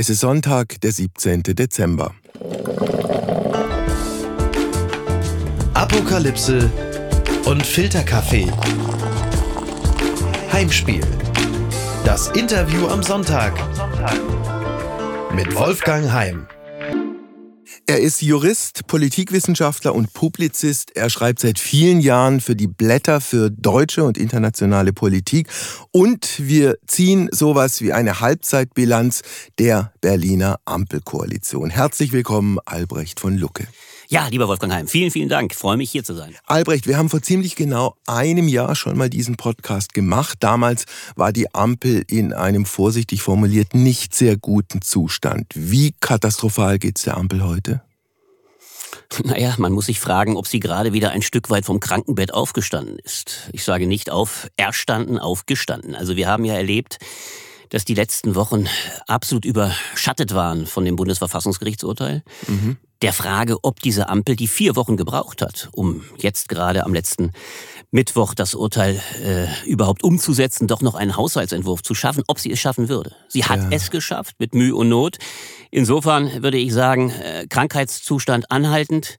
Es ist Sonntag, der 17. Dezember. Apokalypse und Filterkaffee. Heimspiel. Das Interview am Sonntag. Mit Wolfgang Heim. Er ist Jurist, Politikwissenschaftler und Publizist. Er schreibt seit vielen Jahren für die Blätter für deutsche und internationale Politik. Und wir ziehen sowas wie eine Halbzeitbilanz der Berliner Ampelkoalition. Herzlich willkommen, Albrecht von Lucke. Ja, lieber Wolfgang Heim, vielen, vielen Dank. Ich freue mich, hier zu sein. Albrecht, wir haben vor ziemlich genau einem Jahr schon mal diesen Podcast gemacht. Damals war die Ampel in einem vorsichtig formuliert nicht sehr guten Zustand. Wie katastrophal geht's der Ampel heute? Naja, man muss sich fragen, ob sie gerade wieder ein Stück weit vom Krankenbett aufgestanden ist. Ich sage nicht auf erstanden, aufgestanden. Also wir haben ja erlebt, dass die letzten Wochen absolut überschattet waren von dem Bundesverfassungsgerichtsurteil. Mhm der Frage, ob diese Ampel die vier Wochen gebraucht hat, um jetzt gerade am letzten Mittwoch das Urteil äh, überhaupt umzusetzen, doch noch einen Haushaltsentwurf zu schaffen, ob sie es schaffen würde. Sie hat ja. es geschafft mit Mühe und Not. Insofern würde ich sagen, äh, Krankheitszustand anhaltend,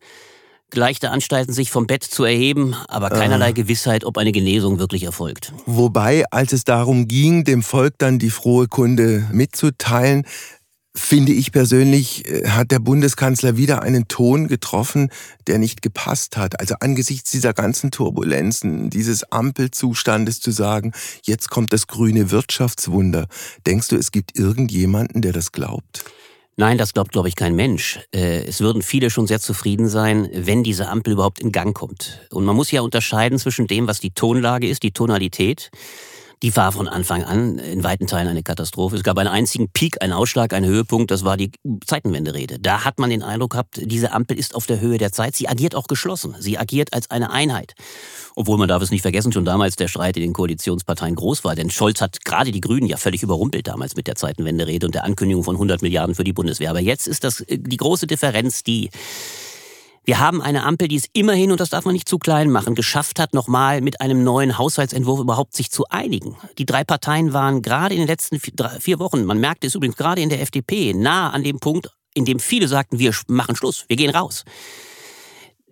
leichte Anstalten, sich vom Bett zu erheben, aber keinerlei äh. Gewissheit, ob eine Genesung wirklich erfolgt. Wobei, als es darum ging, dem Volk dann die frohe Kunde mitzuteilen, finde ich persönlich, äh, hat der Bundeskanzler wieder einen Ton getroffen, der nicht gepasst hat. Also angesichts dieser ganzen Turbulenzen, dieses Ampelzustandes zu sagen, jetzt kommt das grüne Wirtschaftswunder. Denkst du, es gibt irgendjemanden, der das glaubt? Nein, das glaubt, glaube ich, kein Mensch. Äh, es würden viele schon sehr zufrieden sein, wenn diese Ampel überhaupt in Gang kommt. Und man muss ja unterscheiden zwischen dem, was die Tonlage ist, die Tonalität die war von Anfang an in weiten Teilen eine Katastrophe. Es gab einen einzigen Peak, einen Ausschlag, einen Höhepunkt, das war die Zeitenwenderede. Da hat man den Eindruck gehabt, diese Ampel ist auf der Höhe der Zeit. Sie agiert auch geschlossen. Sie agiert als eine Einheit. Obwohl man darf es nicht vergessen, schon damals der Streit in den Koalitionsparteien groß war. Denn Scholz hat gerade die Grünen ja völlig überrumpelt damals mit der Zeitenwenderede und der Ankündigung von 100 Milliarden für die Bundeswehr. Aber jetzt ist das äh, die große Differenz, die wir haben eine Ampel, die es immerhin, und das darf man nicht zu klein machen, geschafft hat, nochmal mit einem neuen Haushaltsentwurf überhaupt sich zu einigen. Die drei Parteien waren gerade in den letzten vier Wochen, man merkte es übrigens gerade in der FDP, nah an dem Punkt, in dem viele sagten, wir machen Schluss, wir gehen raus.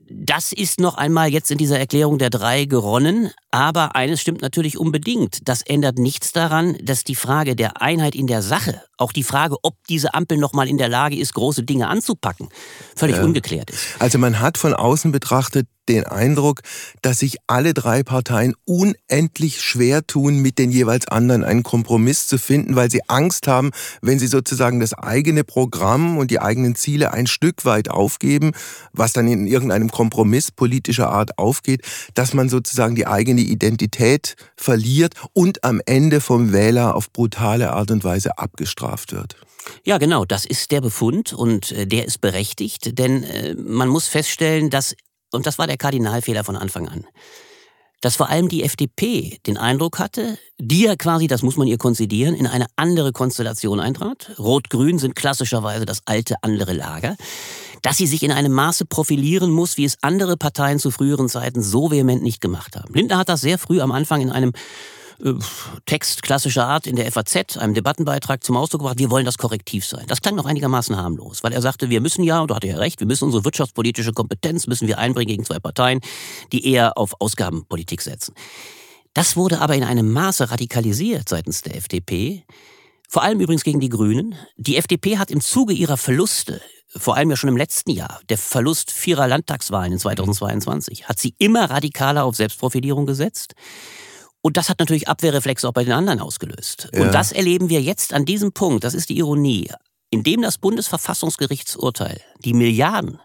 Das ist noch einmal jetzt in dieser Erklärung der drei geronnen. Aber eines stimmt natürlich unbedingt. Das ändert nichts daran, dass die Frage der Einheit in der Sache, auch die Frage, ob diese Ampel noch mal in der Lage ist, große Dinge anzupacken, völlig ja. ungeklärt ist. Also man hat von außen betrachtet den Eindruck, dass sich alle drei Parteien unendlich schwer tun, mit den jeweils anderen einen Kompromiss zu finden, weil sie Angst haben, wenn sie sozusagen das eigene Programm und die eigenen Ziele ein Stück weit aufgeben, was dann in irgendeinem Kompromiss politischer Art aufgeht, dass man sozusagen die eigene Identität verliert und am Ende vom Wähler auf brutale Art und Weise abgestraft wird. Ja, genau, das ist der Befund und äh, der ist berechtigt, denn äh, man muss feststellen, dass und das war der Kardinalfehler von Anfang an, dass vor allem die FDP den Eindruck hatte, die ja quasi, das muss man ihr konzidieren, in eine andere Konstellation eintrat. Rot-Grün sind klassischerweise das alte andere Lager dass sie sich in einem Maße profilieren muss, wie es andere Parteien zu früheren Zeiten so vehement nicht gemacht haben. Lindner hat das sehr früh am Anfang in einem äh, Text klassischer Art in der FAZ, einem Debattenbeitrag zum Ausdruck gebracht, wir wollen das korrektiv sein. Das klang noch einigermaßen harmlos, weil er sagte, wir müssen ja, und da hatte er recht, wir müssen unsere wirtschaftspolitische Kompetenz müssen wir einbringen gegen zwei Parteien, die eher auf Ausgabenpolitik setzen. Das wurde aber in einem Maße radikalisiert seitens der FDP, vor allem übrigens gegen die Grünen. Die FDP hat im Zuge ihrer Verluste vor allem ja schon im letzten Jahr, der Verlust vierer Landtagswahlen in 2022, hat sie immer radikaler auf Selbstprofilierung gesetzt. Und das hat natürlich Abwehrreflexe auch bei den anderen ausgelöst. Ja. Und das erleben wir jetzt an diesem Punkt, das ist die Ironie, indem das Bundesverfassungsgerichtsurteil die Milliarden,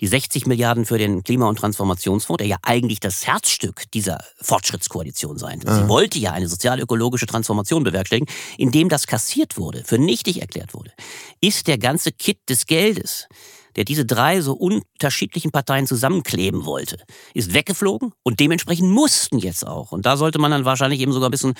die 60 Milliarden für den Klima- und Transformationsfonds, der ja eigentlich das Herzstück dieser Fortschrittskoalition sein. Sie wollte ja eine sozial-ökologische Transformation bewerkstelligen, indem das kassiert wurde, für nichtig erklärt wurde, ist der ganze Kit des Geldes der diese drei so unterschiedlichen Parteien zusammenkleben wollte, ist weggeflogen und dementsprechend mussten jetzt auch. Und da sollte man dann wahrscheinlich eben sogar ein bisschen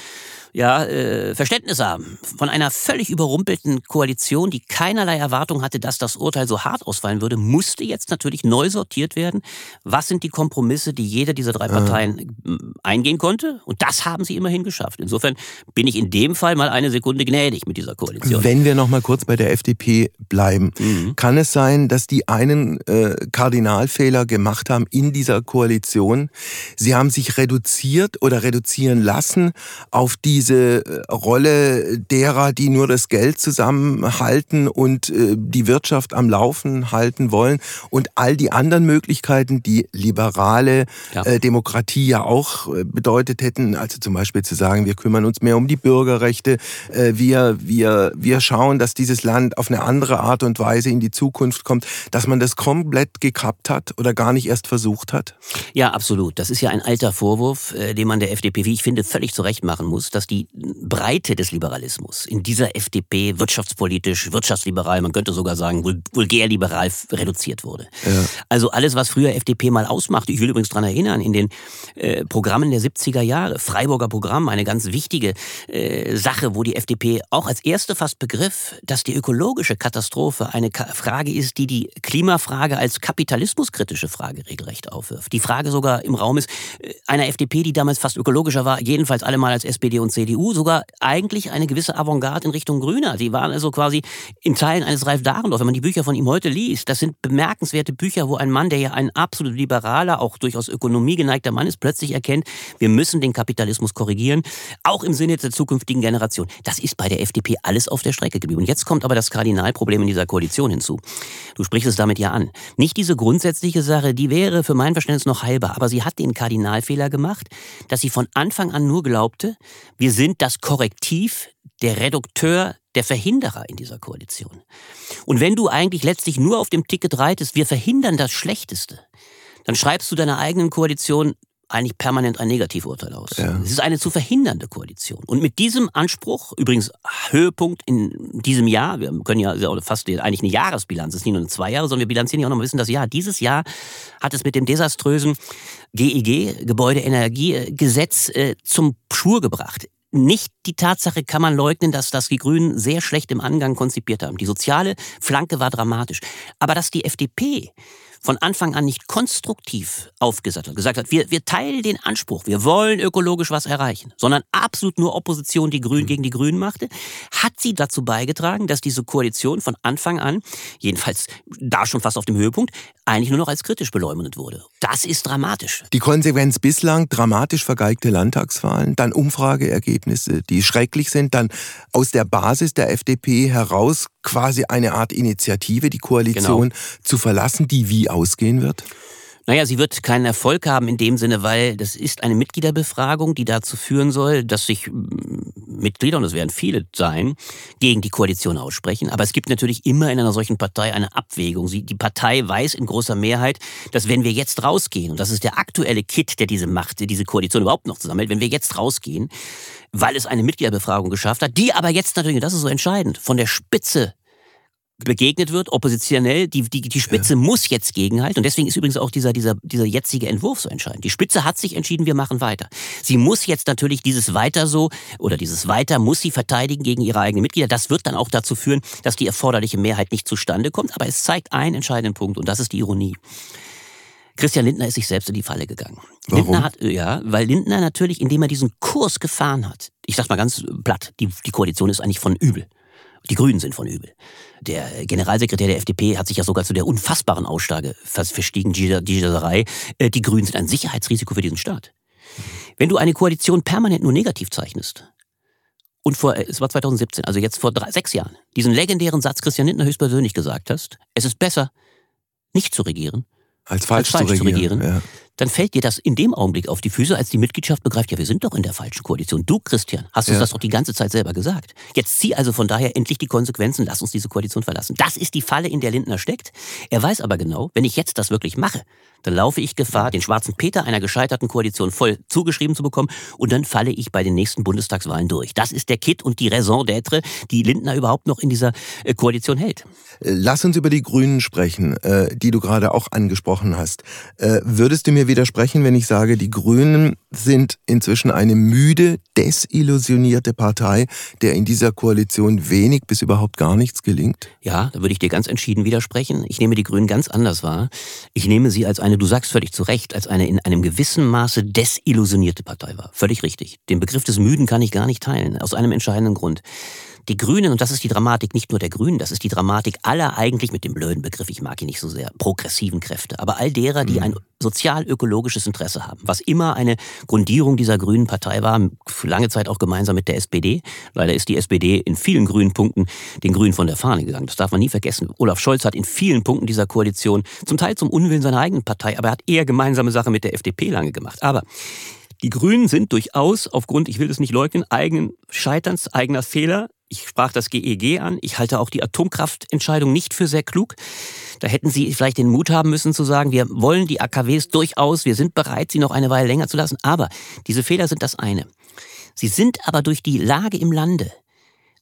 ja, äh, Verständnis haben von einer völlig überrumpelten Koalition, die keinerlei Erwartung hatte, dass das Urteil so hart ausfallen würde, musste jetzt natürlich neu sortiert werden. Was sind die Kompromisse, die jede dieser drei Parteien ja. eingehen konnte? Und das haben sie immerhin geschafft. Insofern bin ich in dem Fall mal eine Sekunde gnädig mit dieser Koalition. Wenn wir noch mal kurz bei der FDP bleiben, mhm. kann es sein, dass die einen äh, Kardinalfehler gemacht haben in dieser Koalition? Sie haben sich reduziert oder reduzieren lassen auf die diese äh, Rolle derer, die nur das Geld zusammenhalten und äh, die Wirtschaft am Laufen halten wollen und all die anderen Möglichkeiten, die liberale ja. Äh, Demokratie ja auch bedeutet hätten, also zum Beispiel zu sagen, wir kümmern uns mehr um die Bürgerrechte, wir, wir, wir schauen, dass dieses Land auf eine andere Art und Weise in die Zukunft kommt, dass man das komplett gekappt hat oder gar nicht erst versucht hat? Ja, absolut. Das ist ja ein alter Vorwurf, den man der FDP, wie ich finde, völlig zurecht machen muss, dass die Breite des Liberalismus in dieser FDP wirtschaftspolitisch, wirtschaftsliberal, man könnte sogar sagen vulgärliberal reduziert wurde. Ja. Also alles, was früher FDP mal ausmachte, ich will übrigens daran erinnern, in den äh, Programmen der 70er Jahre, Freiburger Programm, eine ganz wichtige äh, Sache, wo die FDP auch als erste fast begriff, dass die ökologische Katastrophe eine Ka Frage ist, die die Klimafrage als kapitalismuskritische Frage regelrecht aufwirft. Die Frage sogar im Raum ist, äh, einer FDP, die damals fast ökologischer war, jedenfalls allemal als SPD und CDU CDU sogar eigentlich eine gewisse Avantgarde in Richtung Grüner. Sie waren also quasi in Teilen eines Ralf Dahrendorf. Wenn man die Bücher von ihm heute liest, das sind bemerkenswerte Bücher, wo ein Mann, der ja ein absolut liberaler, auch durchaus Ökonomie geneigter Mann ist, plötzlich erkennt, wir müssen den Kapitalismus korrigieren, auch im Sinne der zukünftigen Generation. Das ist bei der FDP alles auf der Strecke geblieben. Und jetzt kommt aber das Kardinalproblem in dieser Koalition hinzu. Du sprichst es damit ja an. Nicht diese grundsätzliche Sache, die wäre für mein Verständnis noch heilbar, aber sie hat den Kardinalfehler gemacht, dass sie von Anfang an nur glaubte, wir sind das Korrektiv, der Redukteur, der Verhinderer in dieser Koalition. Und wenn du eigentlich letztlich nur auf dem Ticket reitest, wir verhindern das Schlechteste, dann schreibst du deiner eigenen Koalition eigentlich permanent ein Negativurteil aus. Ja. Es ist eine zu verhindernde Koalition. Und mit diesem Anspruch, übrigens Höhepunkt in diesem Jahr, wir können ja fast eigentlich eine Jahresbilanz, es ist nicht nur eine zwei Jahre, sondern wir bilanzieren ja auch noch mal wissen, das Jahr. Dieses Jahr hat es mit dem desaströsen GEG, Gebäudeenergiegesetz, äh, zum Schwur gebracht. Nicht die Tatsache kann man leugnen, dass das die Grünen sehr schlecht im Angang konzipiert haben. Die soziale Flanke war dramatisch. Aber dass die FDP von Anfang an nicht konstruktiv aufgesattelt, gesagt hat, wir, wir teilen den Anspruch, wir wollen ökologisch was erreichen, sondern absolut nur Opposition die Grünen gegen die Grünen machte, hat sie dazu beigetragen, dass diese Koalition von Anfang an, jedenfalls da schon fast auf dem Höhepunkt, eigentlich nur noch als kritisch beleumdet wurde. Das ist dramatisch. Die Konsequenz bislang dramatisch vergeigte Landtagswahlen, dann Umfrageergebnisse, die schrecklich sind, dann aus der Basis der FDP heraus quasi eine Art Initiative, die Koalition genau. zu verlassen, die wie ausgehen wird? Naja, sie wird keinen Erfolg haben in dem Sinne, weil das ist eine Mitgliederbefragung, die dazu führen soll, dass sich Mitglieder, und es werden viele sein, gegen die Koalition aussprechen. Aber es gibt natürlich immer in einer solchen Partei eine Abwägung. Sie, die Partei weiß in großer Mehrheit, dass wenn wir jetzt rausgehen, und das ist der aktuelle Kit, der diese Macht, diese Koalition überhaupt noch zusammenhält, wenn wir jetzt rausgehen, weil es eine Mitgliederbefragung geschafft hat, die aber jetzt natürlich, und das ist so entscheidend, von der Spitze begegnet wird, oppositionell, die, die, die Spitze ja. muss jetzt gegenhalten. Und deswegen ist übrigens auch dieser, dieser, dieser jetzige Entwurf so entscheidend. Die Spitze hat sich entschieden, wir machen weiter. Sie muss jetzt natürlich dieses Weiter so oder dieses Weiter muss sie verteidigen gegen ihre eigenen Mitglieder. Das wird dann auch dazu führen, dass die erforderliche Mehrheit nicht zustande kommt. Aber es zeigt einen entscheidenden Punkt und das ist die Ironie. Christian Lindner ist sich selbst in die Falle gegangen. Warum? Lindner hat, ja, weil Lindner natürlich, indem er diesen Kurs gefahren hat, ich sag's mal ganz platt, die, die Koalition ist eigentlich von übel. Die Grünen sind von übel. Der Generalsekretär der FDP hat sich ja sogar zu der unfassbaren Aussage verstiegen, die Giserei, äh, die Grünen sind ein Sicherheitsrisiko für diesen Staat. Wenn du eine Koalition permanent nur negativ zeichnest, und vor, es war 2017, also jetzt vor drei, sechs Jahren, diesen legendären Satz Christian Lindner höchstpersönlich gesagt hast, es ist besser, nicht zu regieren, als falsch, als falsch zu regieren, zu regieren ja. Dann fällt dir das in dem Augenblick auf die Füße, als die Mitgliedschaft begreift, ja, wir sind doch in der falschen Koalition. Du, Christian, hast uns ja. das doch die ganze Zeit selber gesagt. Jetzt zieh also von daher endlich die Konsequenzen, lass uns diese Koalition verlassen. Das ist die Falle, in der Lindner steckt. Er weiß aber genau, wenn ich jetzt das wirklich mache, dann laufe ich Gefahr, den schwarzen Peter einer gescheiterten Koalition voll zugeschrieben zu bekommen und dann falle ich bei den nächsten Bundestagswahlen durch. Das ist der Kit und die Raison d'être, die Lindner überhaupt noch in dieser äh, Koalition hält. Lass uns über die Grünen sprechen, äh, die du gerade auch angesprochen hast. Äh, würdest du mir widersprechen, wenn ich sage, die Grünen sind inzwischen eine müde, desillusionierte Partei, der in dieser Koalition wenig bis überhaupt gar nichts gelingt? Ja, da würde ich dir ganz entschieden widersprechen. Ich nehme die Grünen ganz anders wahr. Ich nehme sie als eine, du sagst völlig zu Recht, als eine in einem gewissen Maße desillusionierte Partei wahr. Völlig richtig. Den Begriff des Müden kann ich gar nicht teilen, aus einem entscheidenden Grund. Die Grünen, und das ist die Dramatik nicht nur der Grünen, das ist die Dramatik aller eigentlich mit dem blöden Begriff, ich mag ihn nicht so sehr, progressiven Kräfte, aber all derer, die mhm. ein sozial-ökologisches Interesse haben, was immer eine Grundierung dieser grünen Partei war, für lange Zeit auch gemeinsam mit der SPD. Leider ist die SPD in vielen grünen Punkten den Grünen von der Fahne gegangen. Das darf man nie vergessen. Olaf Scholz hat in vielen Punkten dieser Koalition, zum Teil zum Unwillen seiner eigenen Partei, aber er hat eher gemeinsame Sache mit der FDP lange gemacht. Aber die Grünen sind durchaus aufgrund, ich will das nicht leugnen, eigenen Scheiterns, eigener Fehler ich sprach das GEG e an. Ich halte auch die Atomkraftentscheidung nicht für sehr klug. Da hätten Sie vielleicht den Mut haben müssen zu sagen, wir wollen die AKWs durchaus, wir sind bereit, sie noch eine Weile länger zu lassen. Aber diese Fehler sind das eine. Sie sind aber durch die Lage im Lande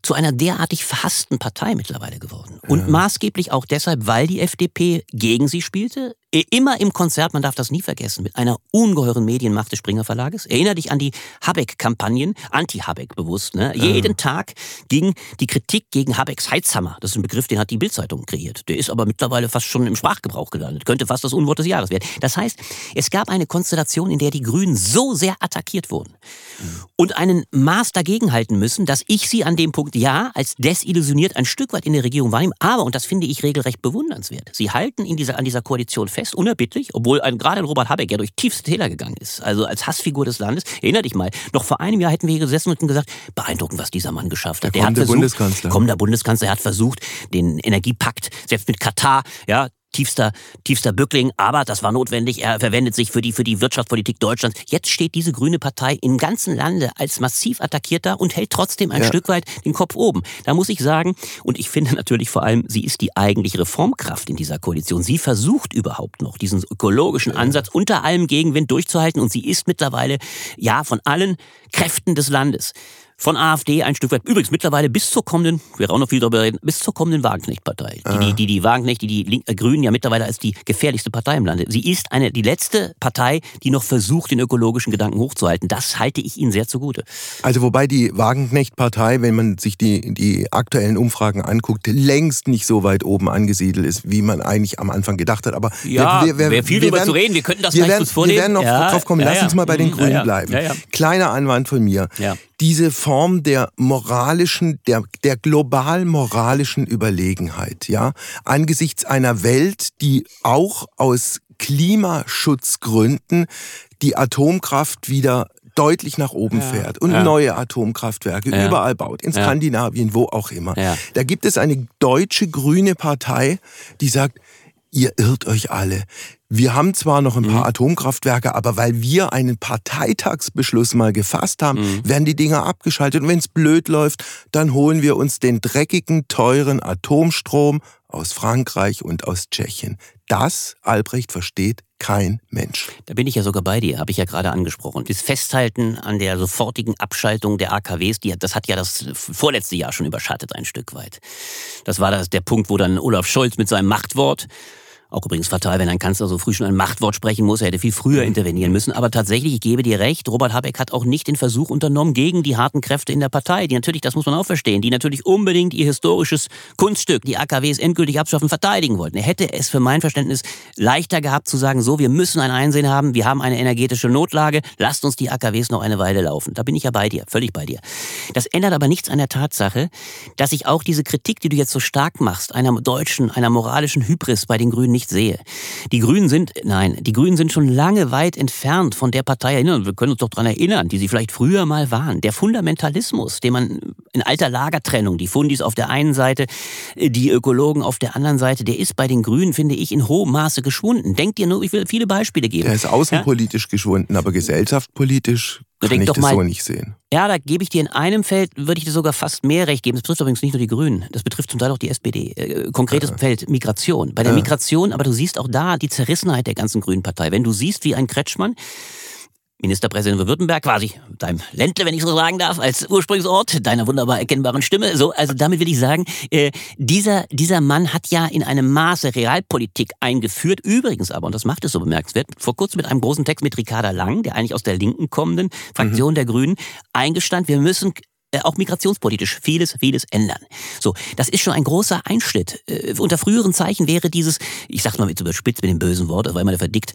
zu einer derartig verhassten Partei mittlerweile geworden. Und ja. maßgeblich auch deshalb, weil die FDP gegen sie spielte, immer im Konzert, man darf das nie vergessen, mit einer ungeheuren Medienmacht des Springer Verlages. Erinner dich an die Habeck-Kampagnen, Anti-Habeck bewusst. Ne? Ja. Jeden Tag ging die Kritik gegen Habecks Heizhammer. Das ist ein Begriff, den hat die Bildzeitung kreiert. Der ist aber mittlerweile fast schon im Sprachgebrauch gelandet. Könnte fast das Unwort des Jahres werden. Das heißt, es gab eine Konstellation, in der die Grünen so sehr attackiert wurden mhm. und einen Maß dagegenhalten müssen, dass ich sie an dem Punkt ja als desillusioniert ein Stück weit in der Regierung wahrnehme. Aber, und das finde ich regelrecht bewundernswert, sie halten in dieser, an dieser Koalition fest fest, unerbittlich, obwohl ein, gerade ein Robert Habeck ja durch tiefste Täler gegangen ist, also als Hassfigur des Landes. Erinner dich mal, noch vor einem Jahr hätten wir hier gesessen und gesagt, beeindruckend, was dieser Mann geschafft hat. Der, der hat versucht, Bundeskanzler. kommender Bundeskanzler, er hat versucht, den Energiepakt, selbst mit Katar, ja, tiefster, tiefster Bückling, aber das war notwendig. Er verwendet sich für die, für die Wirtschaftspolitik Deutschlands. Jetzt steht diese grüne Partei im ganzen Lande als massiv attackiert da und hält trotzdem ein ja. Stück weit den Kopf oben. Da muss ich sagen, und ich finde natürlich vor allem, sie ist die eigentliche Reformkraft in dieser Koalition. Sie versucht überhaupt noch diesen ökologischen Ansatz unter allem Gegenwind durchzuhalten und sie ist mittlerweile, ja, von allen Kräften des Landes von AfD ein Stück weit, übrigens mittlerweile bis zur kommenden, wir auch noch viel darüber reden, bis zur kommenden Wagenknecht-Partei. Die, die, die, die Wagenknecht, die die Link, äh, Grünen ja mittlerweile als die gefährlichste Partei im Lande. Sie ist eine, die letzte Partei, die noch versucht, den ökologischen Gedanken hochzuhalten. Das halte ich Ihnen sehr zugute. Also wobei die Wagenknecht-Partei, wenn man sich die, die aktuellen Umfragen anguckt, längst nicht so weit oben angesiedelt ist, wie man eigentlich am Anfang gedacht hat. Aber ja, wäre viel darüber zu reden. Wir könnten das wir gleich werden, vornehmen. Wir werden noch ja, drauf kommen. Lass ja, uns mal bei den mhm. Grünen bleiben. Kleiner Anwand von mir. Diese Form der moralischen, der, der global moralischen Überlegenheit, ja, angesichts einer Welt, die auch aus Klimaschutzgründen die Atomkraft wieder deutlich nach oben ja, fährt und ja. neue Atomkraftwerke ja. überall baut, in Skandinavien, wo auch immer. Da gibt es eine deutsche grüne Partei, die sagt, ihr irrt euch alle. Wir haben zwar noch ein paar mhm. Atomkraftwerke, aber weil wir einen Parteitagsbeschluss mal gefasst haben, mhm. werden die Dinger abgeschaltet. Und wenn es blöd läuft, dann holen wir uns den dreckigen, teuren Atomstrom aus Frankreich und aus Tschechien. Das, Albrecht, versteht kein Mensch. Da bin ich ja sogar bei dir, habe ich ja gerade angesprochen. Das Festhalten an der sofortigen Abschaltung der AKWs, die, das hat ja das vorletzte Jahr schon überschattet ein Stück weit. Das war das, der Punkt, wo dann Olaf Scholz mit seinem Machtwort auch übrigens fatal, wenn ein Kanzler so früh schon ein Machtwort sprechen muss. Er hätte viel früher intervenieren müssen. Aber tatsächlich, ich gebe dir recht, Robert Habeck hat auch nicht den Versuch unternommen gegen die harten Kräfte in der Partei, die natürlich, das muss man auch verstehen, die natürlich unbedingt ihr historisches Kunststück, die AKWs endgültig abschaffen, verteidigen wollten. Er hätte es für mein Verständnis leichter gehabt zu sagen, so, wir müssen ein Einsehen haben, wir haben eine energetische Notlage, lasst uns die AKWs noch eine Weile laufen. Da bin ich ja bei dir, völlig bei dir. Das ändert aber nichts an der Tatsache, dass ich auch diese Kritik, die du jetzt so stark machst, einer deutschen, einer moralischen Hybris bei den Grünen nicht sehe. Die Grünen sind, nein, die Grünen sind schon lange weit entfernt von der Partei erinnern. Wir können uns doch daran erinnern, die sie vielleicht früher mal waren. Der Fundamentalismus, den man in alter Lagertrennung, die Fundis auf der einen Seite, die Ökologen auf der anderen Seite, der ist bei den Grünen, finde ich, in hohem Maße geschwunden. Denkt ihr nur, ich will viele Beispiele geben. Der ist außenpolitisch ja? geschwunden, aber gesellschaftspolitisch Kann ich doch das mal- so nicht sehen. Ja, da gebe ich dir in einem Feld, würde ich dir sogar fast mehr recht geben. Das betrifft übrigens nicht nur die Grünen, das betrifft zum Teil auch die SPD. Äh, konkretes Feld, Migration. Bei der Ja. Migration, aber du siehst auch da die Zerrissenheit der ganzen Grünen Partei. Wenn du siehst, wie ein Kretschmann, Ministerpräsident von Württemberg, quasi deinem Ländle, wenn ich so sagen darf, als Ursprungsort deiner wunderbar erkennbaren Stimme. So, also damit will ich sagen, äh, dieser, dieser Mann hat ja in einem Maße Realpolitik eingeführt. Übrigens aber, und das macht es so bemerkenswert, vor kurzem mit einem großen Text mit Ricarda Lang, der eigentlich aus der Linken kommenden Fraktion der Grünen, eingestand, wir müssen äh, auch migrationspolitisch vieles, vieles ändern. So, das ist schon ein großer Einschnitt. Äh, unter früheren Zeichen wäre dieses, ich sag's mal mit überspitzt mit dem bösen Wort, war immer verdickt,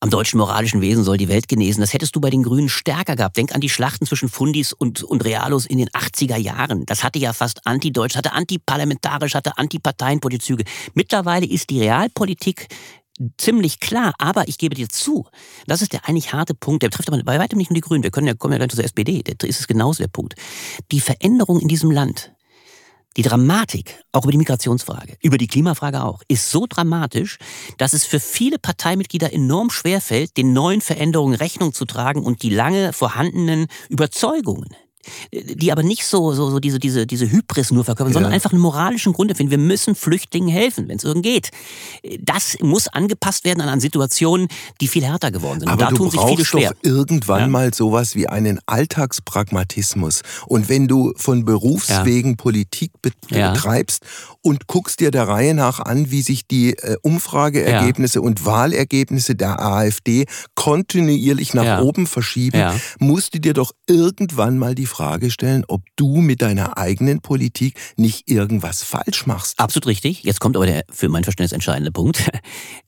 am deutschen moralischen Wesen soll die Welt genesen. Das hättest du bei den Grünen stärker gehabt. Denk an die Schlachten zwischen Fundis und, und Realos in den 80er Jahren. Das hatte ja fast antideutsch, hatte antiparlamentarisch, hatte antiparteienpolitische Züge. Mittlerweile ist die Realpolitik ziemlich klar, aber ich gebe dir zu, das ist der eigentlich harte Punkt, der betrifft aber bei weitem nicht nur die Grünen, wir können ja, kommen ja gleich zur SPD, da ist es genauso der Punkt. Die Veränderung in diesem Land, die Dramatik, auch über die Migrationsfrage, über die Klimafrage auch, ist so dramatisch, dass es für viele Parteimitglieder enorm schwerfällt, den neuen Veränderungen Rechnung zu tragen und die lange vorhandenen Überzeugungen, die aber nicht so, so, so diese, diese, diese Hybris nur verkörpern, sondern Ja. einfach einen moralischen Grund empfinden. Wir müssen Flüchtlingen helfen, wenn es irgend geht. Das muss angepasst werden an, an Situationen, die viel härter geworden sind. Und Aber da du tun sich viele brauchst schwer. doch irgendwann Ja. mal sowas wie einen Alltagspragmatismus. Und wenn du von Berufswegen Politik be Ja. betreibst und guckst dir der Reihe nach an, wie sich die äh, Umfrageergebnisse und Wahlergebnisse der AfD kontinuierlich nach oben verschieben, musst du dir doch irgendwann mal die Frage stellen, ob du mit deiner eigenen Politik nicht irgendwas falsch machst. Absolut richtig. Jetzt kommt aber der für mein Verständnis entscheidende Punkt.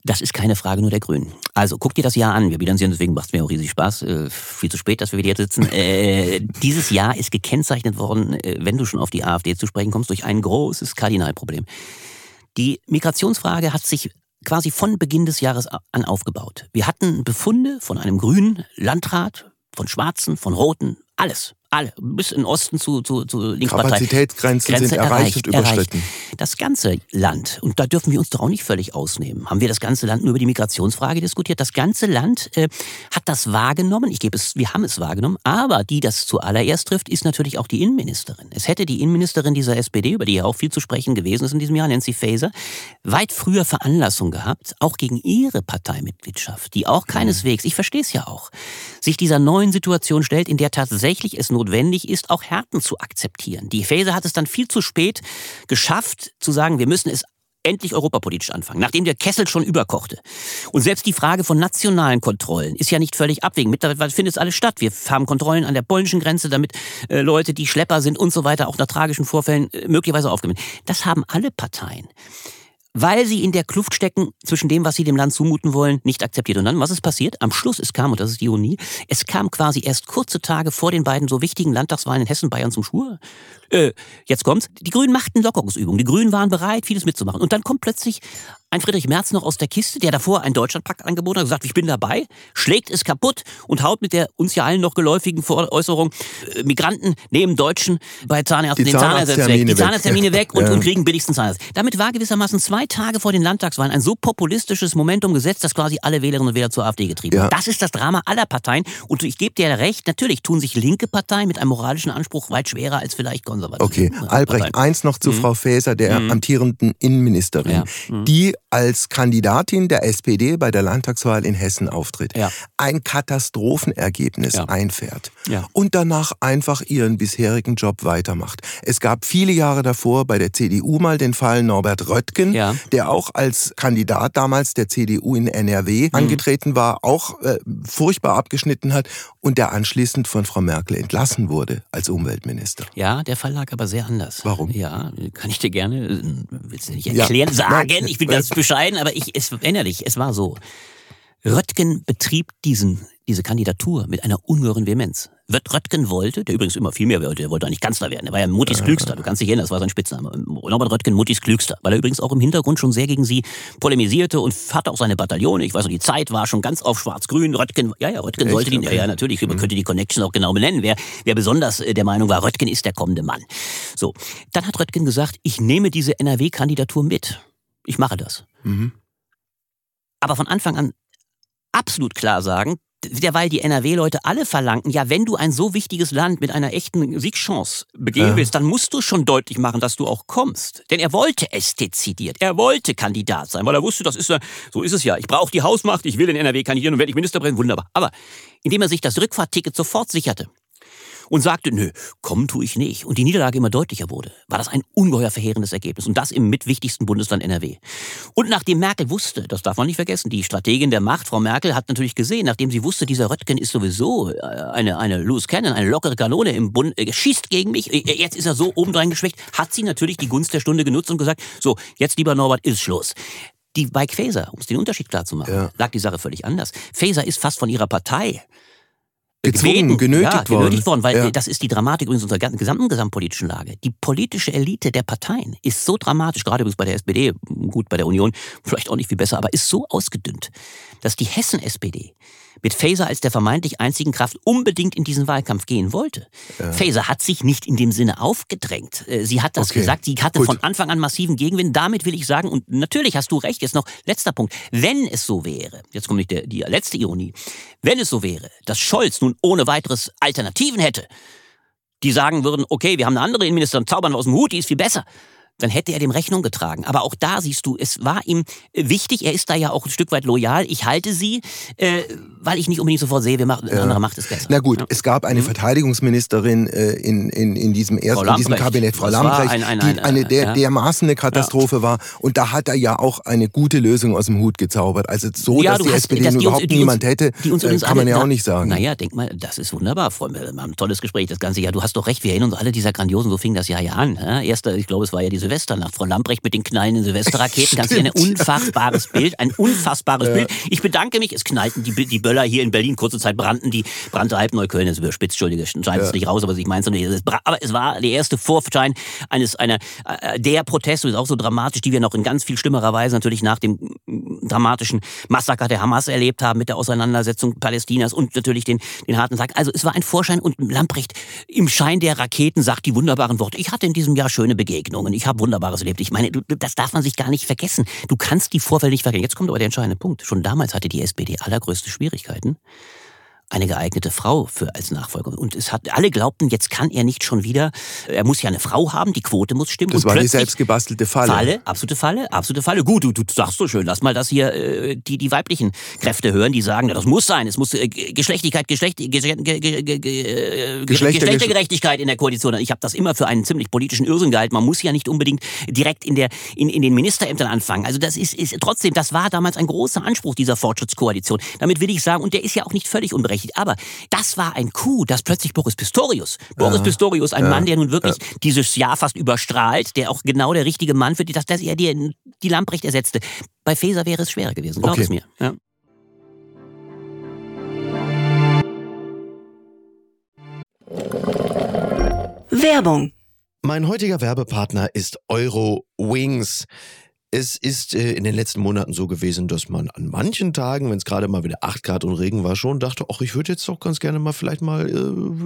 Das ist keine Frage nur der Grünen. Also guck dir das Jahr an. Wir bilanzieren, deswegen macht es mir auch riesig Spaß. Äh, viel zu spät, dass wir wieder hier sitzen. Äh, dieses Jahr ist gekennzeichnet worden, äh, wenn du schon auf die AfD zu sprechen kommst, durch ein großes Kardinalproblem. Die Migrationsfrage hat sich quasi von Beginn des Jahres an aufgebaut. Wir hatten Befunde von einem grünen Landrat, von Schwarzen, von Roten, alles. Alle, bis in Osten zu, zu, zu Linkspartei. Kapazitätsgrenzen Grenze sind erreicht, und überschritten. Erreicht. Das ganze Land, und da dürfen wir uns doch auch nicht völlig ausnehmen, haben wir das ganze Land nur über die Migrationsfrage diskutiert. Das ganze Land äh, hat das wahrgenommen. Ich gebe es, wir haben es wahrgenommen. Aber die das zuallererst trifft, ist natürlich auch die Innenministerin. Es hätte die Innenministerin dieser SPD, über die ja auch viel zu sprechen gewesen ist in diesem Jahr, Nancy Faeser, weit früher Veranlassung gehabt, auch gegen ihre Parteimitgliedschaft, die auch keineswegs, ich verstehe es ja auch, sich dieser neuen Situation stellt, in der tatsächlich es notwendig ist, auch Härten zu akzeptieren. Die Faeser hat es dann viel zu spät geschafft, zu sagen, wir müssen es endlich europapolitisch anfangen, nachdem der Kessel schon überkochte. Und selbst die Frage von nationalen Kontrollen ist ja nicht völlig abwegig. Mittlerweile findet es alles statt. Wir haben Kontrollen an der polnischen Grenze, damit äh, Leute, die Schlepper sind und so weiter, auch nach tragischen Vorfällen äh, möglicherweise aufgenommen. Das haben alle Parteien weil sie in der Kluft stecken zwischen dem, was sie dem Land zumuten wollen, nicht akzeptiert. Und dann, was ist passiert? Am Schluss, es kam, und das ist die Ironie, es kam quasi erst kurze Tage vor den beiden so wichtigen Landtagswahlen in Hessen, Bayern zum Schwur. Äh, jetzt kommt's. Die Grünen machten Lockerungsübungen. Die Grünen waren bereit, vieles mitzumachen. Und dann kommt plötzlich ein Friedrich Merz noch aus der Kiste, der davor einen Deutschlandpakt angeboten hat, gesagt, ich bin dabei, schlägt es kaputt und haut mit der uns ja allen noch geläufigen Äußerung, äh, Migranten nehmen Deutschen bei Zahnärzten Die den Zahnarzt weg, die. Zahnarzttermine weg und, Ja. und kriegen billigsten Zahnarzt. Damit war gewissermaßen zwei Tage vor den Landtagswahlen ein so populistisches Momentum gesetzt, dass quasi alle Wählerinnen und Wähler zur AfD getrieben Ja. Das ist das Drama aller Parteien. Und ich gebe dir recht, natürlich tun sich linke Parteien mit einem moralischen Anspruch weit schwerer als vielleicht konservative Okay, Parteien. Albrecht, eins noch zu Frau Faeser, der amtierenden Innenministerin, Mhm. Ja. die als Kandidatin der SPD bei der Landtagswahl in Hessen auftritt, Ja. ein Katastrophenergebnis Ja. einfährt Ja. und danach einfach ihren bisherigen Job weitermacht. Es gab viele Jahre davor bei der CDU mal den Fall Norbert Röttgen, der auch als Kandidat damals der CDU in NRW Mhm. angetreten war, auch äh, furchtbar abgeschnitten hat und der anschließend von Frau Merkel entlassen wurde als Umweltminister. Ja, der Fall lag aber sehr anders. Warum? Ja, kann ich dir gerne, äh, willst du nicht erklären, sagen, ich bin ganz bescheiden, aber ich, es, erinner dich, es war so. Röttgen betrieb diesen, diese Kandidatur mit einer ungeheuren Vehemenz. Rött- Röttgen wollte, der übrigens immer viel mehr wollte, der wollte eigentlich Kanzler werden, der war ja Muttis Klügster, du kannst dich erinnern, das war sein Spitzname. Norbert Röttgen, Muttis Klügster, weil er übrigens auch im Hintergrund schon sehr gegen sie polemisierte und hatte auch seine Bataillone, ich weiß noch, die Zeit war schon ganz auf schwarz-grün, Röttgen, ja, ja, Röttgen Echt? sollte die, ja, ja, natürlich, man könnte die Connection auch genau benennen, wer, wer besonders äh, der Meinung war, Röttgen ist der kommende Mann. So, dann hat Röttgen gesagt, ich nehme diese NRW-Kandidatur mit. Ich mache das. Mhm. Aber von Anfang an absolut klar sagen, derweil die NRW-Leute alle verlangten, ja, wenn du ein so wichtiges Land mit einer echten Siegchance begehen ja. willst, dann musst du schon deutlich machen, dass du auch kommst. Denn er wollte es dezidiert. Er wollte Kandidat sein, weil er wusste, das ist ja, so ist es ja. Ich brauche die Hausmacht, ich will in NRW kandidieren und werde ich Ministerpräsident, wunderbar. Aber indem er sich das Rückfahrtticket sofort sicherte, und sagte, nö, kommen tue ich nicht, und die Niederlage immer deutlicher wurde, war das ein ungeheuer verheerendes Ergebnis. Und das im mitwichtigsten Bundesland NRW. Und nachdem Merkel wusste, das darf man nicht vergessen, die Strategin der Macht, Frau Merkel, hat natürlich gesehen, nachdem sie wusste, dieser Röttgen ist sowieso äh, eine, eine Loose Cannon, eine lockere Kanone im Bund, äh, schießt gegen mich, äh, jetzt ist er so obendrein geschwächt, hat sie natürlich die Gunst der Stunde genutzt und gesagt, so, jetzt lieber Norbert, ist Schluss. Die bei Faeser, um es den Unterschied klar zu machen, ja. lag die Sache völlig anders. Faeser ist fast von ihrer Partei gezwungen, genötigt, ja, genötigt worden. weil ja. das ist die Dramatik übrigens unserer gesamten gesamtpolitischen Lage. Die politische Elite der Parteien ist so dramatisch, gerade übrigens bei der SPD, gut bei der Union, vielleicht auch nicht viel besser, aber ist so ausgedünnt, dass die Hessen-SPD mit Faser als der vermeintlich einzigen Kraft unbedingt in diesen Wahlkampf gehen wollte. Ja. Faser hat sich nicht in dem Sinne aufgedrängt. Äh, sie hat das okay. gesagt, sie hatte Gut. von Anfang an massiven Gegenwind. Damit will ich sagen, und natürlich hast du recht, jetzt noch letzter Punkt, wenn es so wäre, jetzt kommt nicht der, die letzte Ironie, wenn es so wäre, dass Scholz nun ohne weiteres Alternativen hätte, die sagen würden, okay, wir haben eine andere Innenministerin, zaubern wir aus dem Hut, die ist viel besser dann hätte er dem Rechnung getragen. Aber auch da siehst du, es war ihm äh, wichtig, er ist da ja auch ein Stück weit loyal. Ich halte sie, äh, weil ich nicht unbedingt sofort sehe, wer macht, ja. andere macht es besser. Na gut, ja. es gab eine mhm. Verteidigungsministerin äh, in, in, in diesem ersten, in diesem Kabinett, Frau Lambrecht, ein, ein, ein, die eine der, ja. dermaßen eine Katastrophe war. Und da hat er ja auch eine gute Lösung aus dem Hut gezaubert. Also so, dass die hast, SPD dass die überhaupt uns, niemand hätte, uns, äh, kann man ja auch nicht sagen. Naja, denk mal, das ist wunderbar, Freunde. Wir haben ein tolles Gespräch das ganze Jahr. Du hast doch recht, wir erinnern uns alle dieser grandiosen, so fing das Jahr ja an. Erster, ich glaube, es war ja die Silvesternacht. Frau Lambrecht mit den knallenden Silvesterraketen. Ganz ein unfassbares Bild, ein unfassbares ja. Bild. Ich bedanke mich, es knallten die, die Böller hier in Berlin, kurze Zeit brannten die, brannte halb Neukölln, das ist überspitzt, Entschuldige, schneid es nicht raus, aber ich meine es aber es war der erste Vorschein eines, einer, äh, der Proteste, ist auch so dramatisch, die wir noch in ganz viel schlimmerer Weise natürlich nach dem mm, dramatischen Massaker der Hamas erlebt haben, mit der Auseinandersetzung Palästinas und natürlich den, den harten Sack. Also es war ein Vorschein und Lamprecht im Schein der Raketen sagt die wunderbaren Worte. Ich hatte in diesem Jahr schöne Begegnungen, ich habe Wunderbares erlebt. Ich meine, meine, das darf man sich gar nicht vergessen. Du kannst die Vorfälle nicht vergessen. Jetzt kommt aber der entscheidende Punkt. Schon damals hatte die SPD allergrößte Schwierigkeiten, eine geeignete Frau für als Nachfolger. Und es hat alle glaubten, jetzt kann er nicht schon wieder. Er muss ja eine Frau haben, die Quote muss stimmen. Das und war die selbstgebastelte Falle. Falle, absolute Falle, absolute Falle. Gut, du, du sagst so schön, lass mal das hier äh, die die weiblichen Kräfte hören, die sagen, das muss sein, es muss äh, Geschlechtigkeit, Geschlecht, ge, ge, ge, Geschlechtergerechtigkeit in der Koalition. Ich habe das immer für einen ziemlich politischen Irrsinn gehalten. Man muss ja nicht unbedingt direkt in der in, in den Ministerämtern anfangen. Also das ist, ist trotzdem, das war damals ein großer Anspruch dieser Fortschrittskoalition. Damit will ich sagen, und der ist ja auch nicht völlig unberechtigt berechtigt. Aber das war ein Coup, dass plötzlich Boris Pistorius, Boris ja, Pistorius, ein ja, Mann, der nun wirklich ja. dieses Jahr fast überstrahlt, der auch genau der richtige Mann für die, dass, dass er die, die Lamprecht ersetzte. Bei Faeser wäre es schwerer gewesen, glaub okay. es mir. Ja. Werbung. Mein heutiger Werbepartner ist Euro Wings. Es ist äh, in den letzten Monaten so gewesen, dass man an manchen Tagen, wenn es gerade mal wieder 8 Grad und Regen war, schon dachte, ach, ich würde jetzt doch ganz gerne mal vielleicht mal äh,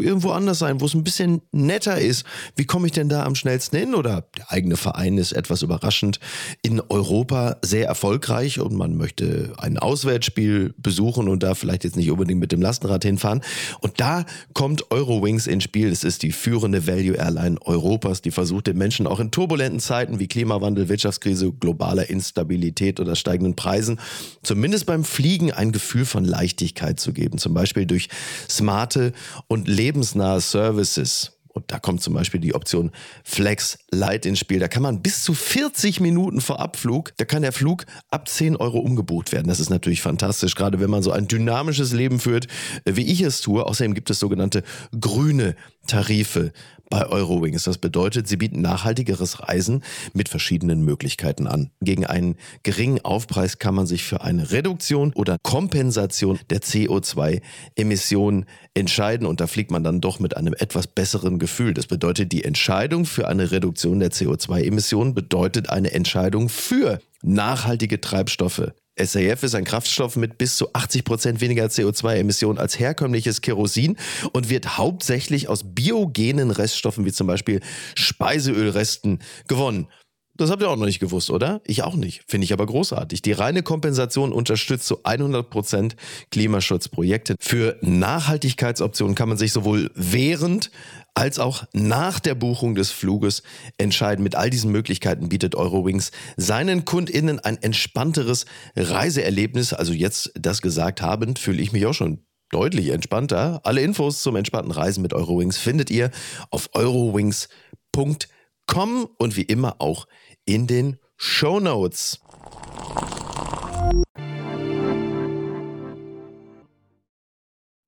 irgendwo anders sein, wo es ein bisschen netter ist. Wie komme ich denn da am schnellsten hin? Oder der eigene Verein ist etwas überraschend in Europa sehr erfolgreich und man möchte ein Auswärtsspiel besuchen und da vielleicht jetzt nicht unbedingt mit dem Lastenrad hinfahren. Und da kommt Eurowings ins Spiel. Das ist die führende Value Airline Europas, die versucht den Menschen auch in turbulenten Zeiten wie Klimawandel, Wirtschaftskrise, global globaler Instabilität oder steigenden Preisen zumindest beim Fliegen ein Gefühl von Leichtigkeit zu geben. Zum Beispiel durch smarte und lebensnahe Services. Und da kommt zum Beispiel die Option Flex Light ins Spiel. Da kann man bis zu 40 Minuten vor Abflug, da kann der Flug ab 10 Euro umgebucht werden. Das ist natürlich fantastisch, gerade wenn man so ein dynamisches Leben führt, wie ich es tue. Außerdem gibt es sogenannte grüne Tarife bei Eurowings. Das bedeutet, sie bieten nachhaltigeres Reisen mit verschiedenen Möglichkeiten an. Gegen einen geringen Aufpreis kann man sich für eine Reduktion oder Kompensation der CO2-Emissionen entscheiden und da fliegt man dann doch mit einem etwas besseren Gefühl. Das bedeutet, die Entscheidung für eine Reduktion der CO2-Emissionen bedeutet eine Entscheidung für nachhaltige Treibstoffe. SAF ist ein Kraftstoff mit bis zu 80 Prozent weniger CO2-Emissionen als herkömmliches Kerosin und wird hauptsächlich aus biogenen Reststoffen wie zum Beispiel Speiseölresten gewonnen. Das habt ihr auch noch nicht gewusst, oder? Ich auch nicht. Finde ich aber großartig. Die reine Kompensation unterstützt zu 100% Klimaschutzprojekte. Für Nachhaltigkeitsoptionen kann man sich sowohl während als auch nach der Buchung des Fluges entscheiden. Mit all diesen Möglichkeiten bietet Eurowings seinen KundInnen ein entspannteres Reiseerlebnis. Also jetzt das gesagt habend, fühle ich mich auch schon deutlich entspannter. Alle Infos zum entspannten Reisen mit Eurowings findet ihr auf eurowings.com und wie immer auch in den Show Notes.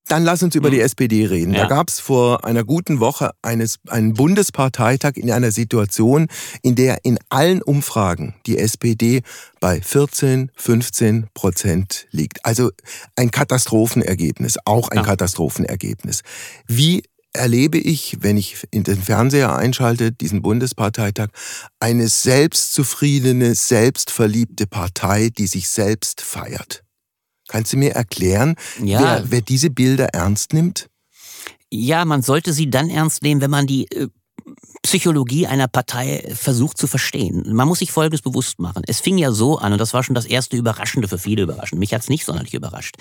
Dann lass uns über die hm. SPD reden. Ja. Da gab es vor einer guten Woche eines, einen Bundesparteitag in einer Situation, in der in allen Umfragen die SPD bei 14, 15 Prozent liegt. Also ein Katastrophenergebnis, auch ein ja. Katastrophenergebnis. Wie erlebe ich, wenn ich in den Fernseher einschalte, diesen Bundesparteitag, eine selbstzufriedene, selbstverliebte Partei, die sich selbst feiert. Kannst du mir erklären, ja. wer, wer diese Bilder ernst nimmt? Ja, man sollte sie dann ernst nehmen, wenn man die äh, Psychologie einer Partei versucht zu verstehen. Man muss sich Folgendes bewusst machen. Es fing ja so an, und das war schon das erste Überraschende für viele überraschend. Mich hat es nicht sonderlich überrascht.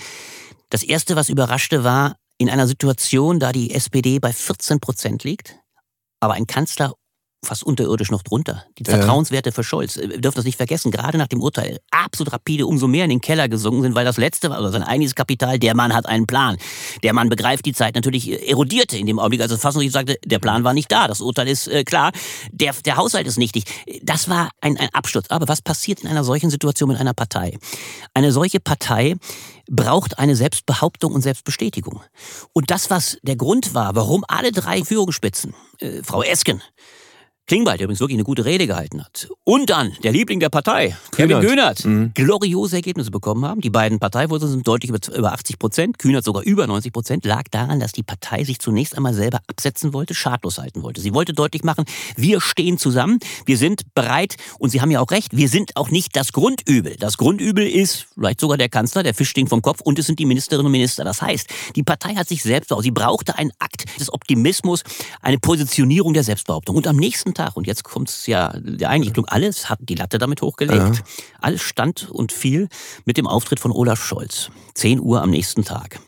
Das erste, was überraschte, war in einer Situation, da die SPD bei 14 Prozent liegt, aber ein Kanzler fast unterirdisch noch drunter. Die Vertrauenswerte für Scholz, äh, wir dürfen das nicht vergessen, gerade nach dem Urteil absolut rapide umso mehr in den Keller gesunken sind, weil das letzte war, also sein einiges Kapital, der Mann hat einen Plan. Der Mann begreift die Zeit natürlich äh, erodierte in dem Augenblick, also Fassungsgericht sagte, der Plan war nicht da, das Urteil ist äh, klar, der, der Haushalt ist nichtig. Das war ein, ein Absturz. Aber was passiert in einer solchen Situation mit einer Partei? Eine solche Partei braucht eine Selbstbehauptung und Selbstbestätigung. Und das, was der Grund war, warum alle drei Führungsspitzen, äh, Frau Esken, Klingbeil, der übrigens wirklich eine gute Rede gehalten hat. Und dann der Liebling der Partei, Kevin Kühnert, mhm. gloriose Ergebnisse bekommen haben. Die beiden Parteivorsitzenden sind deutlich über 80 Prozent, Kühnert sogar über 90 Prozent, lag daran, dass die Partei sich zunächst einmal selber absetzen wollte, schadlos halten wollte. Sie wollte deutlich machen, wir stehen zusammen, wir sind bereit und Sie haben ja auch recht, wir sind auch nicht das Grundübel. Das Grundübel ist vielleicht sogar der Kanzler, der Fisch stinkt vom Kopf und es sind die Ministerinnen und Minister. Das heißt, die Partei hat sich selbst, sie brauchte einen Akt des Optimismus, eine Positionierung der Selbstbehauptung. Und am nächsten Tag, und jetzt kommt es ja der Einrichtung, alles hat die Latte damit hochgelegt. Ja. Alles stand und fiel mit dem Auftritt von Olaf Scholz. 10 Uhr am nächsten Tag.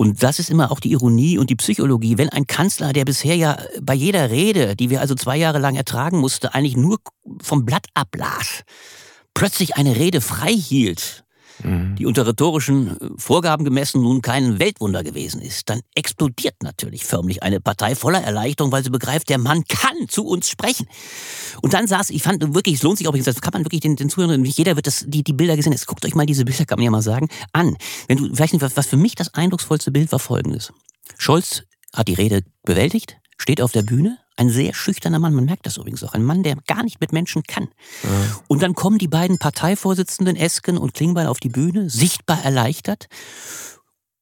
Und das ist immer auch die Ironie und die Psychologie. Wenn ein Kanzler, der bisher ja bei jeder Rede, die wir also zwei Jahre lang ertragen musste, eigentlich nur vom Blatt ablas, plötzlich eine Rede frei hielt, Mhm. die unter rhetorischen äh, Vorgaben gemessen nun kein Weltwunder gewesen ist, dann explodiert natürlich förmlich eine Partei voller Erleichterung, weil sie begreift, der Mann kann zu uns sprechen. Und dann saß, ich fand wirklich, es lohnt sich auch, das kann man wirklich den, den Zuhörern, nicht jeder wird das, die, die Bilder gesehen, jetzt guckt euch mal diese Bilder, kann man ja mal sagen, an. Wenn du, vielleicht was für mich das eindrucksvollste Bild war folgendes. Scholz hat die Rede bewältigt, steht auf der Bühne, ein sehr schüchterner Mann, man merkt das übrigens auch. Ein Mann, der gar nicht mit Menschen kann. Ja. Und dann kommen die beiden Parteivorsitzenden Esken und Klingbeil auf die Bühne, sichtbar erleichtert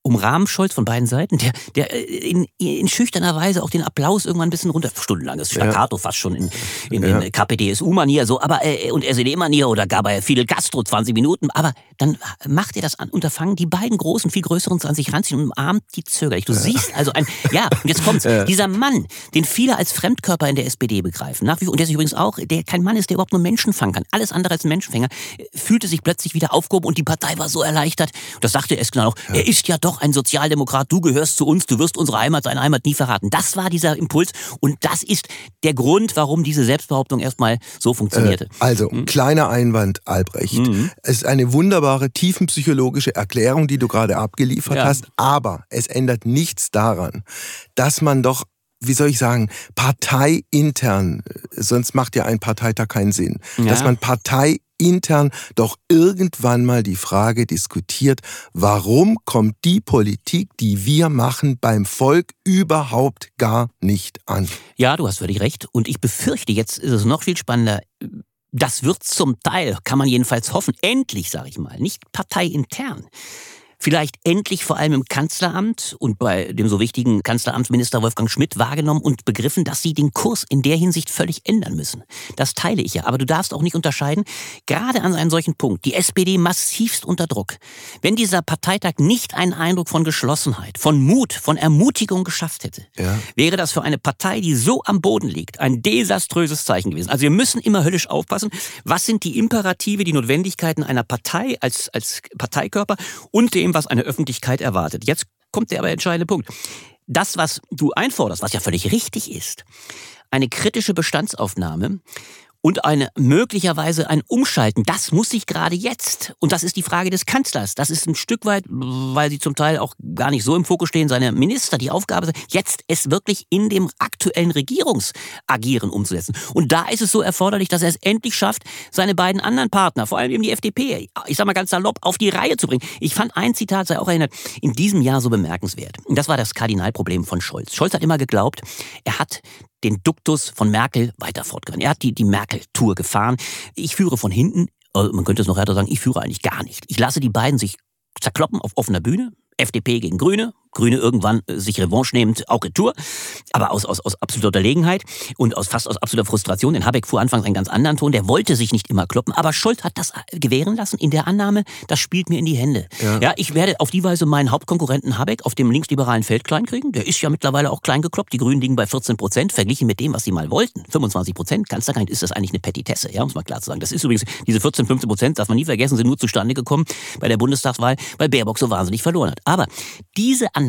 umrahmen Scholz von beiden Seiten, der, der äh, in, in schüchterner Weise auch den Applaus irgendwann ein bisschen runter, stundenlanges Staccato ja. fast schon in, in, ja. in KPDSU-Manier, so, aber, äh, und SED-Manier oder gar bei Fidel Castro 20 Minuten, aber dann macht er das an, Unterfangen, die beiden großen, viel größeren an sich ranziehen und umarmt die zögerlich. Du ja. siehst also ein, ja, und jetzt kommt's, dieser Mann, den viele als Fremdkörper in der SPD begreifen, nach wie vor, und der sich übrigens auch, der kein Mann ist, der überhaupt nur Menschen fangen kann, alles andere als ein Menschenfänger, fühlte sich plötzlich wieder aufgehoben und die Partei war so erleichtert, das sagte Esken auch, er ist ja doch ein Sozialdemokrat, du gehörst zu uns, du wirst unsere Heimat, deine Heimat nie verraten. Das war dieser Impuls und das ist der Grund, warum diese Selbstbehauptung erstmal so funktionierte. Äh, also, mhm. kleiner Einwand, Albrecht. Mhm. Es ist eine wunderbare, tiefenpsychologische Erklärung, die du gerade abgeliefert ja. hast, aber es ändert nichts daran, dass man doch wie soll ich sagen, parteiintern, sonst macht ja ein Parteitag keinen Sinn, ja. dass man partei intern doch irgendwann mal die Frage diskutiert, warum kommt die Politik, die wir machen, beim Volk überhaupt gar nicht an? Ja, du hast völlig recht. Und ich befürchte, jetzt ist es noch viel spannender. Das wird zum Teil, kann man jedenfalls hoffen, endlich, sage ich mal, nicht parteiintern, vielleicht endlich vor allem im Kanzleramt und bei dem so wichtigen Kanzleramtsminister Wolfgang Schmidt wahrgenommen und begriffen, dass sie den Kurs in der Hinsicht völlig ändern müssen. Das teile ich ja, aber du darfst auch nicht unterscheiden, gerade an einem solchen Punkt, die SPD massivst unter Druck. Wenn dieser Parteitag nicht einen Eindruck von Geschlossenheit, von Mut, von Ermutigung geschafft hätte, ja. wäre das für eine Partei, die so am Boden liegt, ein desaströses Zeichen gewesen. Also wir müssen immer höllisch aufpassen, was sind die Imperative, die Notwendigkeiten einer Partei als, als Parteikörper und dem, was eine Öffentlichkeit erwartet. Jetzt kommt der aber entscheidende Punkt. Das, was du einforderst, was ja völlig richtig ist, eine kritische Bestandsaufnahme und eine möglicherweise ein Umschalten. Das muss sich gerade jetzt. Und das ist die Frage des Kanzlers. Das ist ein Stück weit, weil sie zum Teil auch gar nicht so im Fokus stehen, seine Minister die Aufgabe, jetzt es wirklich in dem aktuellen Regierungsagieren umzusetzen. Und da ist es so erforderlich, dass er es endlich schafft, seine beiden anderen Partner, vor allem eben die FDP, ich sag mal ganz salopp, auf die Reihe zu bringen. Ich fand ein Zitat, sei auch erinnert, in diesem Jahr so bemerkenswert. Und das war das Kardinalproblem von Scholz. Scholz hat immer geglaubt, er hat den Duktus von Merkel weiter fortgefahren. Er hat die, die Merkel-Tour gefahren. Ich führe von hinten, also man könnte es noch härter sagen, ich führe eigentlich gar nicht. Ich lasse die beiden sich zerkloppen auf offener Bühne. FDP gegen Grüne, Grüne irgendwann äh, sich Revanche nehmend auch Retour, aber aus, aus, aus absoluter Unterlegenheit und aus fast aus absoluter Frustration. Denn Habeck fuhr anfangs einen ganz anderen Ton, der wollte sich nicht immer kloppen, aber Scholz hat das äh, gewähren lassen in der Annahme, das spielt mir in die Hände. Ja, ja ich werde auf die Weise meinen Hauptkonkurrenten Habeck auf dem linksliberalen Feld klein kriegen. Der ist ja mittlerweile auch klein gekloppt. Die Grünen liegen bei 14 Prozent, verglichen mit dem, was sie mal wollten. 25 Prozent, ganz klar ist das eigentlich eine Petitesse, ja, um es mal klar zu sagen. Das ist übrigens, diese 14, 15 Prozent, darf man nie vergessen, sind nur zustande gekommen bei der Bundestagswahl, weil Baerbock so wahnsinnig verloren hat. Aber diese Annahme,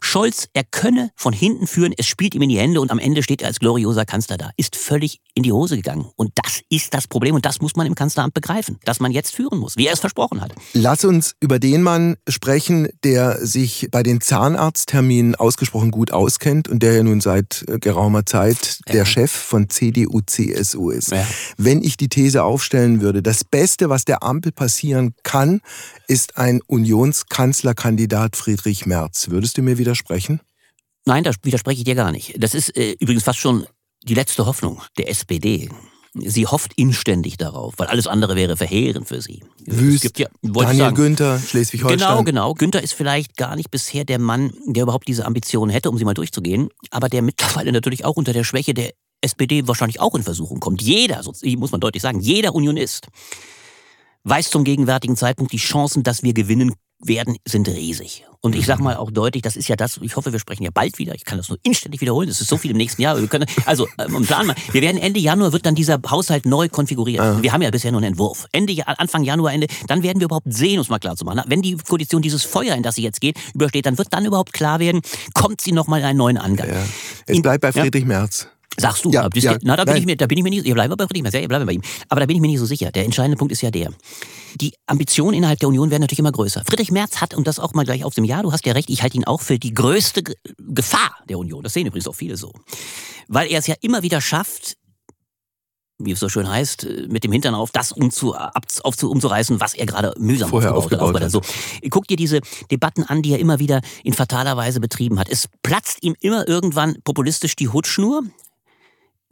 Scholz, er könne von hinten führen, es spielt ihm in die Hände und am Ende steht er als glorioser Kanzler da, ist völlig in die Hose gegangen. Und das ist das Problem und das muss man im Kanzleramt begreifen, dass man jetzt führen muss, wie er es versprochen hat. Lass uns über den Mann sprechen, der sich bei den Zahnarztterminen ausgesprochen gut auskennt und der ja nun seit äh, geraumer Zeit ja. der Chef von CDU, CSU ist. Ja. Wenn ich die These aufstellen würde, das Beste, was der Ampel passieren kann, ist ein Unionskanzlerkandidat Friedrich Merz. Würdest du mir widersprechen? Nein, da widerspreche ich dir gar nicht. Das ist äh, übrigens fast schon die letzte Hoffnung der SPD. Sie hofft inständig darauf, weil alles andere wäre verheerend für sie. Wüst, es gibt ja, Daniel sagen, Günther, Schleswig-Holstein. Genau, genau. Günther ist vielleicht gar nicht bisher der Mann, der überhaupt diese Ambitionen hätte, um sie mal durchzugehen, aber der mittlerweile natürlich auch unter der Schwäche der SPD wahrscheinlich auch in Versuchung kommt. Jeder, muss man deutlich sagen, jeder Unionist weiß zum gegenwärtigen Zeitpunkt, die Chancen, dass wir gewinnen werden, sind riesig. Und ich sage mal auch deutlich, das ist ja das, ich hoffe, wir sprechen ja bald wieder, ich kann das nur inständig wiederholen, es ist so viel im nächsten Jahr. Wir können, also, ähm, Plan mal, wir werden Ende Januar wird dann dieser Haushalt neu konfiguriert. Ah. Wir haben ja bisher nur einen Entwurf. Ende, Anfang Januar, Ende, dann werden wir überhaupt sehen, um es mal klar zu machen. Wenn die Koalition dieses Feuer, in das sie jetzt geht, übersteht, dann wird dann überhaupt klar werden, kommt sie nochmal in einen neuen Angang. Ja. Es bleibt bei Friedrich ja. Merz. Sagst du? Ja, ja, na, da bin, ich mir, da bin ich mir nicht, ihr bleibt bei Friedrich Merz, ja, ihr bleibt bei ihm. Aber da bin ich mir nicht so sicher. Der entscheidende Punkt ist ja der. Die Ambitionen innerhalb der Union werden natürlich immer größer. Friedrich Merz hat, und das auch mal gleich auf dem Jahr, du hast ja recht, ich halte ihn auch für die größte Gefahr der Union. Das sehen übrigens auch viele so. Weil er es ja immer wieder schafft, wie es so schön heißt, mit dem Hintern auf, das umzu, aufzu, umzureißen, was er gerade mühsam Vorher aufgebaut, hat. So. Guck dir diese Debatten an, die er immer wieder in fataler Weise betrieben hat. Es platzt ihm immer irgendwann populistisch die Hutschnur.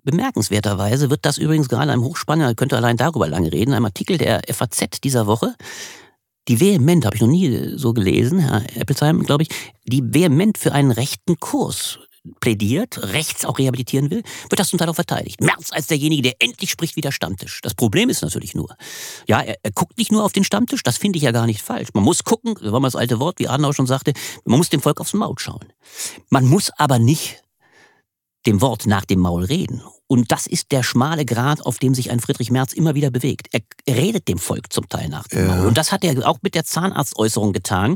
Bemerkenswerterweise wird das übrigens gerade einem Hochspanner, könnte allein darüber lange reden, einem Artikel der FAZ dieser Woche, die vehement, habe ich noch nie so gelesen, Herr Eppelsheim, glaube ich, die vehement für einen rechten Kurs plädiert, rechts auch rehabilitieren will, wird das zum Teil auch verteidigt. Merz als derjenige, der endlich spricht wie der Stammtisch. Das Problem ist natürlich nur, ja, er, er guckt nicht nur auf den Stammtisch, das finde ich ja gar nicht falsch. Man muss gucken, das war mal das alte Wort, wie Adenauer schon sagte, man muss dem Volk aufs Maul schauen. Man muss aber nicht dem Wort nach dem Maul reden. Und das ist der schmale Grat, auf dem sich ein Friedrich Merz immer wieder bewegt. Er redet dem Volk zum Teil nach dem ja. Und das hat er auch mit der Zahnarztäußerung getan.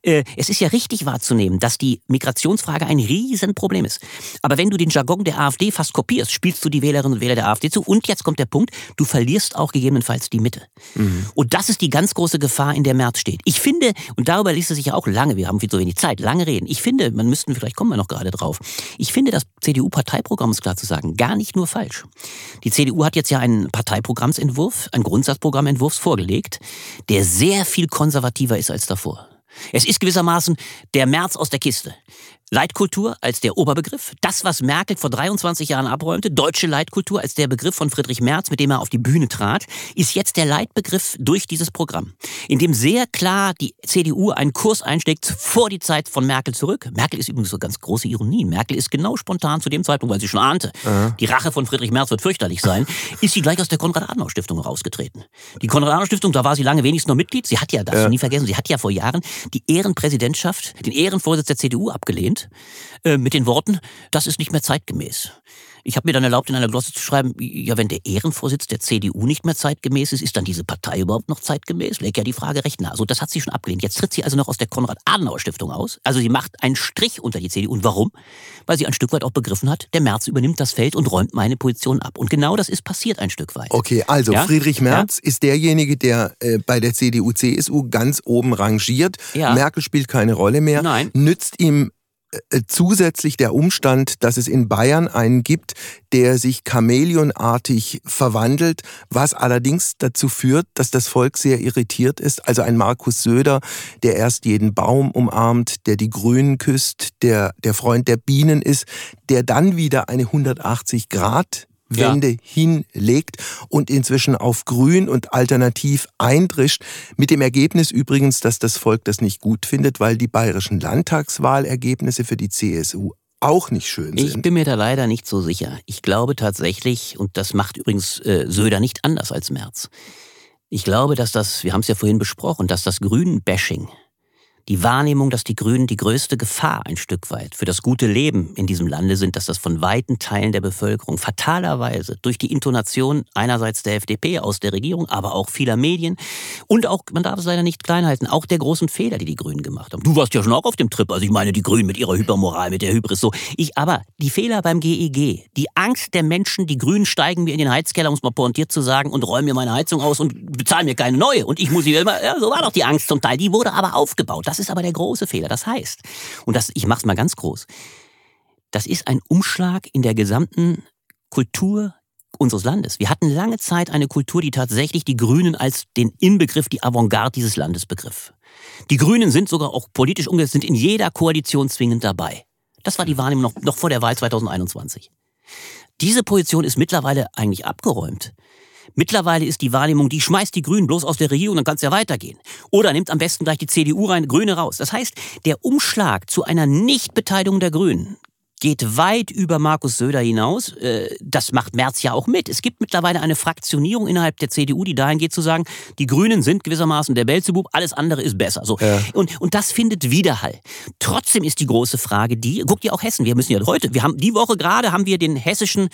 Äh, es ist ja richtig wahrzunehmen, dass die Migrationsfrage ein Riesenproblem ist. Aber wenn du den Jargon der AfD fast kopierst, spielst du die Wählerinnen und Wähler der AfD zu. Und jetzt kommt der Punkt, du verlierst auch gegebenenfalls die Mitte. Mhm. Und das ist die ganz große Gefahr, in der Merz steht. Ich finde, und darüber ließ es sich ja auch lange, wir haben viel zu wenig Zeit, lange reden. Ich finde, man müssten, vielleicht kommen wir noch gerade drauf, ich finde das CDU-Parteiprogramm, ist klar zu sagen, gar nicht nicht nur falsch. Die CDU hat jetzt ja einen Parteiprogrammsentwurf, einen Grundsatzprogrammentwurf vorgelegt, der sehr viel konservativer ist als davor. Es ist gewissermaßen der März aus der Kiste. Leitkultur als der Oberbegriff. Das, was Merkel vor 23 Jahren abräumte, deutsche Leitkultur als der Begriff von Friedrich Merz, mit dem er auf die Bühne trat, ist jetzt der Leitbegriff durch dieses Programm, in dem sehr klar die CDU einen Kurs einschlägt vor die Zeit von Merkel zurück. Merkel ist übrigens so ganz große Ironie. Merkel ist genau spontan zu dem Zeitpunkt, weil sie schon ahnte, Aha. die Rache von Friedrich Merz wird fürchterlich sein, ist sie gleich aus der Konrad-Adenauer-Stiftung rausgetreten. Die Konrad-Adenauer-Stiftung, da war sie lange wenigstens noch Mitglied. Sie hat ja, das ja. nie vergessen, sie hat ja vor Jahren die Ehrenpräsidentschaft, den Ehrenvorsitz der CDU abgelehnt äh, mit den Worten, das ist nicht mehr zeitgemäß. Ich habe mir dann erlaubt, in einer Glosse zu schreiben, ja, wenn der Ehrenvorsitz der CDU nicht mehr zeitgemäß ist, ist dann diese Partei überhaupt noch zeitgemäß? Leg ja die Frage recht nah. So, das hat sie schon abgelehnt. Jetzt tritt sie also noch aus der Konrad-Adenauer-Stiftung aus. Also sie macht einen Strich unter die CDU. Und warum? Weil sie ein Stück weit auch begriffen hat, der Merz übernimmt das Feld und räumt meine Position ab. Und genau das ist passiert ein Stück weit. Okay, also ja? Friedrich Merz ja? ist derjenige, der äh, bei der CDU-CSU ganz oben rangiert. Ja. Merkel spielt keine Rolle mehr. Nein. Nützt ihm zusätzlich der Umstand, dass es in Bayern einen gibt, der sich chamäleonartig verwandelt, was allerdings dazu führt, dass das Volk sehr irritiert ist. Also ein Markus Söder, der erst jeden Baum umarmt, der die Grünen küsst, der der Freund der Bienen ist, der dann wieder eine 180 Grad Wende ja. hinlegt und inzwischen auf Grün und alternativ eindrischt. Mit dem Ergebnis übrigens, dass das Volk das nicht gut findet, weil die bayerischen Landtagswahlergebnisse für die CSU auch nicht schön sind. Ich bin mir da leider nicht so sicher. Ich glaube tatsächlich, und das macht übrigens äh, Söder nicht anders als Merz. Ich glaube, dass das, wir haben es ja vorhin besprochen, dass das Grünen-Bashing die Wahrnehmung, dass die Grünen die größte Gefahr ein Stück weit für das gute Leben in diesem Lande sind, dass das von weiten Teilen der Bevölkerung fatalerweise durch die Intonation einerseits der FDP aus der Regierung, aber auch vieler Medien und auch, man darf es leider nicht klein halten, auch der großen Fehler, die die Grünen gemacht haben. Du warst ja schon auch auf dem Trip, also ich meine die Grünen mit ihrer Hypermoral, mit der Hybris so. Ich aber, die Fehler beim GEG, e die Angst der Menschen, die Grünen steigen mir in den Heizkeller, um es mal pointiert zu sagen, und räumen mir meine Heizung aus und bezahlen mir keine neue und ich muss sie immer, ja, so war doch die Angst zum Teil, die wurde aber aufgebaut. Das ist aber der große Fehler. Das heißt, und das, ich mach's mal ganz groß, das ist ein Umschlag in der gesamten Kultur unseres Landes. Wir hatten lange Zeit eine Kultur, die tatsächlich die Grünen als den Inbegriff, die Avantgarde dieses Landes begriff. Die Grünen sind sogar auch politisch umgesetzt, sind in jeder Koalition zwingend dabei. Das war die Wahrnehmung noch, noch vor der Wahl 2021. Diese Position ist mittlerweile eigentlich abgeräumt. Mittlerweile ist die Wahrnehmung, die schmeißt die Grünen bloß aus der Regierung, dann kann es ja weitergehen. Oder nimmt am besten gleich die CDU rein, Grüne raus. Das heißt, der Umschlag zu einer Nichtbeteiligung der Grünen geht weit über Markus Söder hinaus. Äh, das macht Merz ja auch mit. Es gibt mittlerweile eine Fraktionierung innerhalb der CDU, die dahin geht zu sagen, die Grünen sind gewissermaßen der Belzebub, alles andere ist besser. So. Ja. Und, und das findet Widerhall. Trotzdem ist die große Frage die, guckt ihr auch Hessen, wir müssen ja heute, wir haben die Woche gerade haben wir den hessischen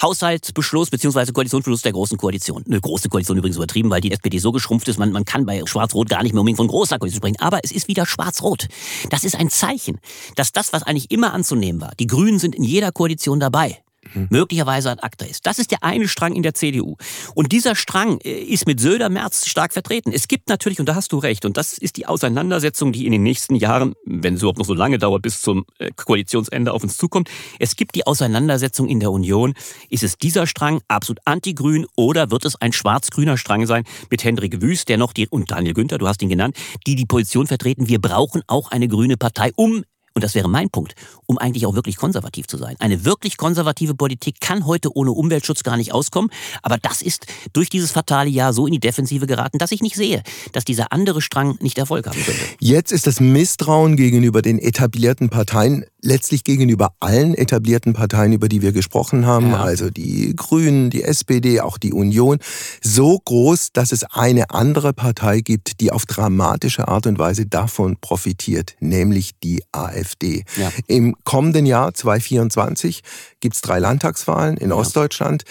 Haushaltsbeschluss bzw. Koalitionsbeschluss der Großen Koalition. Eine große Koalition übrigens übertrieben, weil die SPD so geschrumpft ist, man, man kann bei Schwarz-Rot gar nicht mehr unbedingt von großer Koalition sprechen. Aber es ist wieder Schwarz-Rot. Das ist ein Zeichen, dass das, was eigentlich immer anzunehmen war, die Grünen sind in jeder Koalition dabei mhm. möglicherweise ein Akter ist. Das ist der eine Strang in der CDU. Und dieser Strang äh, ist mit Söder Merz stark vertreten. Es gibt natürlich, und da hast du recht, und das ist die Auseinandersetzung, die in den nächsten Jahren, wenn es überhaupt noch so lange dauert, bis zum äh, Koalitionsende auf uns zukommt. Es gibt die Auseinandersetzung in der Union. Ist es dieser Strang absolut antigrün oder wird es ein schwarz-grüner Strang sein mit Hendrik Wüst, der noch die, und Daniel Günther, du hast ihn genannt, die die Position vertreten, wir brauchen auch eine grüne Partei, um und das wäre mein Punkt, um eigentlich auch wirklich konservativ zu sein. Eine wirklich konservative Politik kann heute ohne Umweltschutz gar nicht auskommen, aber das ist durch dieses fatale Jahr so in die Defensive geraten, dass ich nicht sehe, dass dieser andere Strang nicht Erfolg haben könnte. Jetzt ist das Misstrauen gegenüber den etablierten Parteien letztlich gegenüber allen etablierten Parteien, über die wir gesprochen haben, ja. also die Grünen, die SPD, auch die Union, so groß, dass es eine andere Partei gibt, die auf dramatische Art und Weise davon profitiert, nämlich die AfD. Ja. Im kommenden Jahr 2024 gibt es drei Landtagswahlen in ja. Ostdeutschland.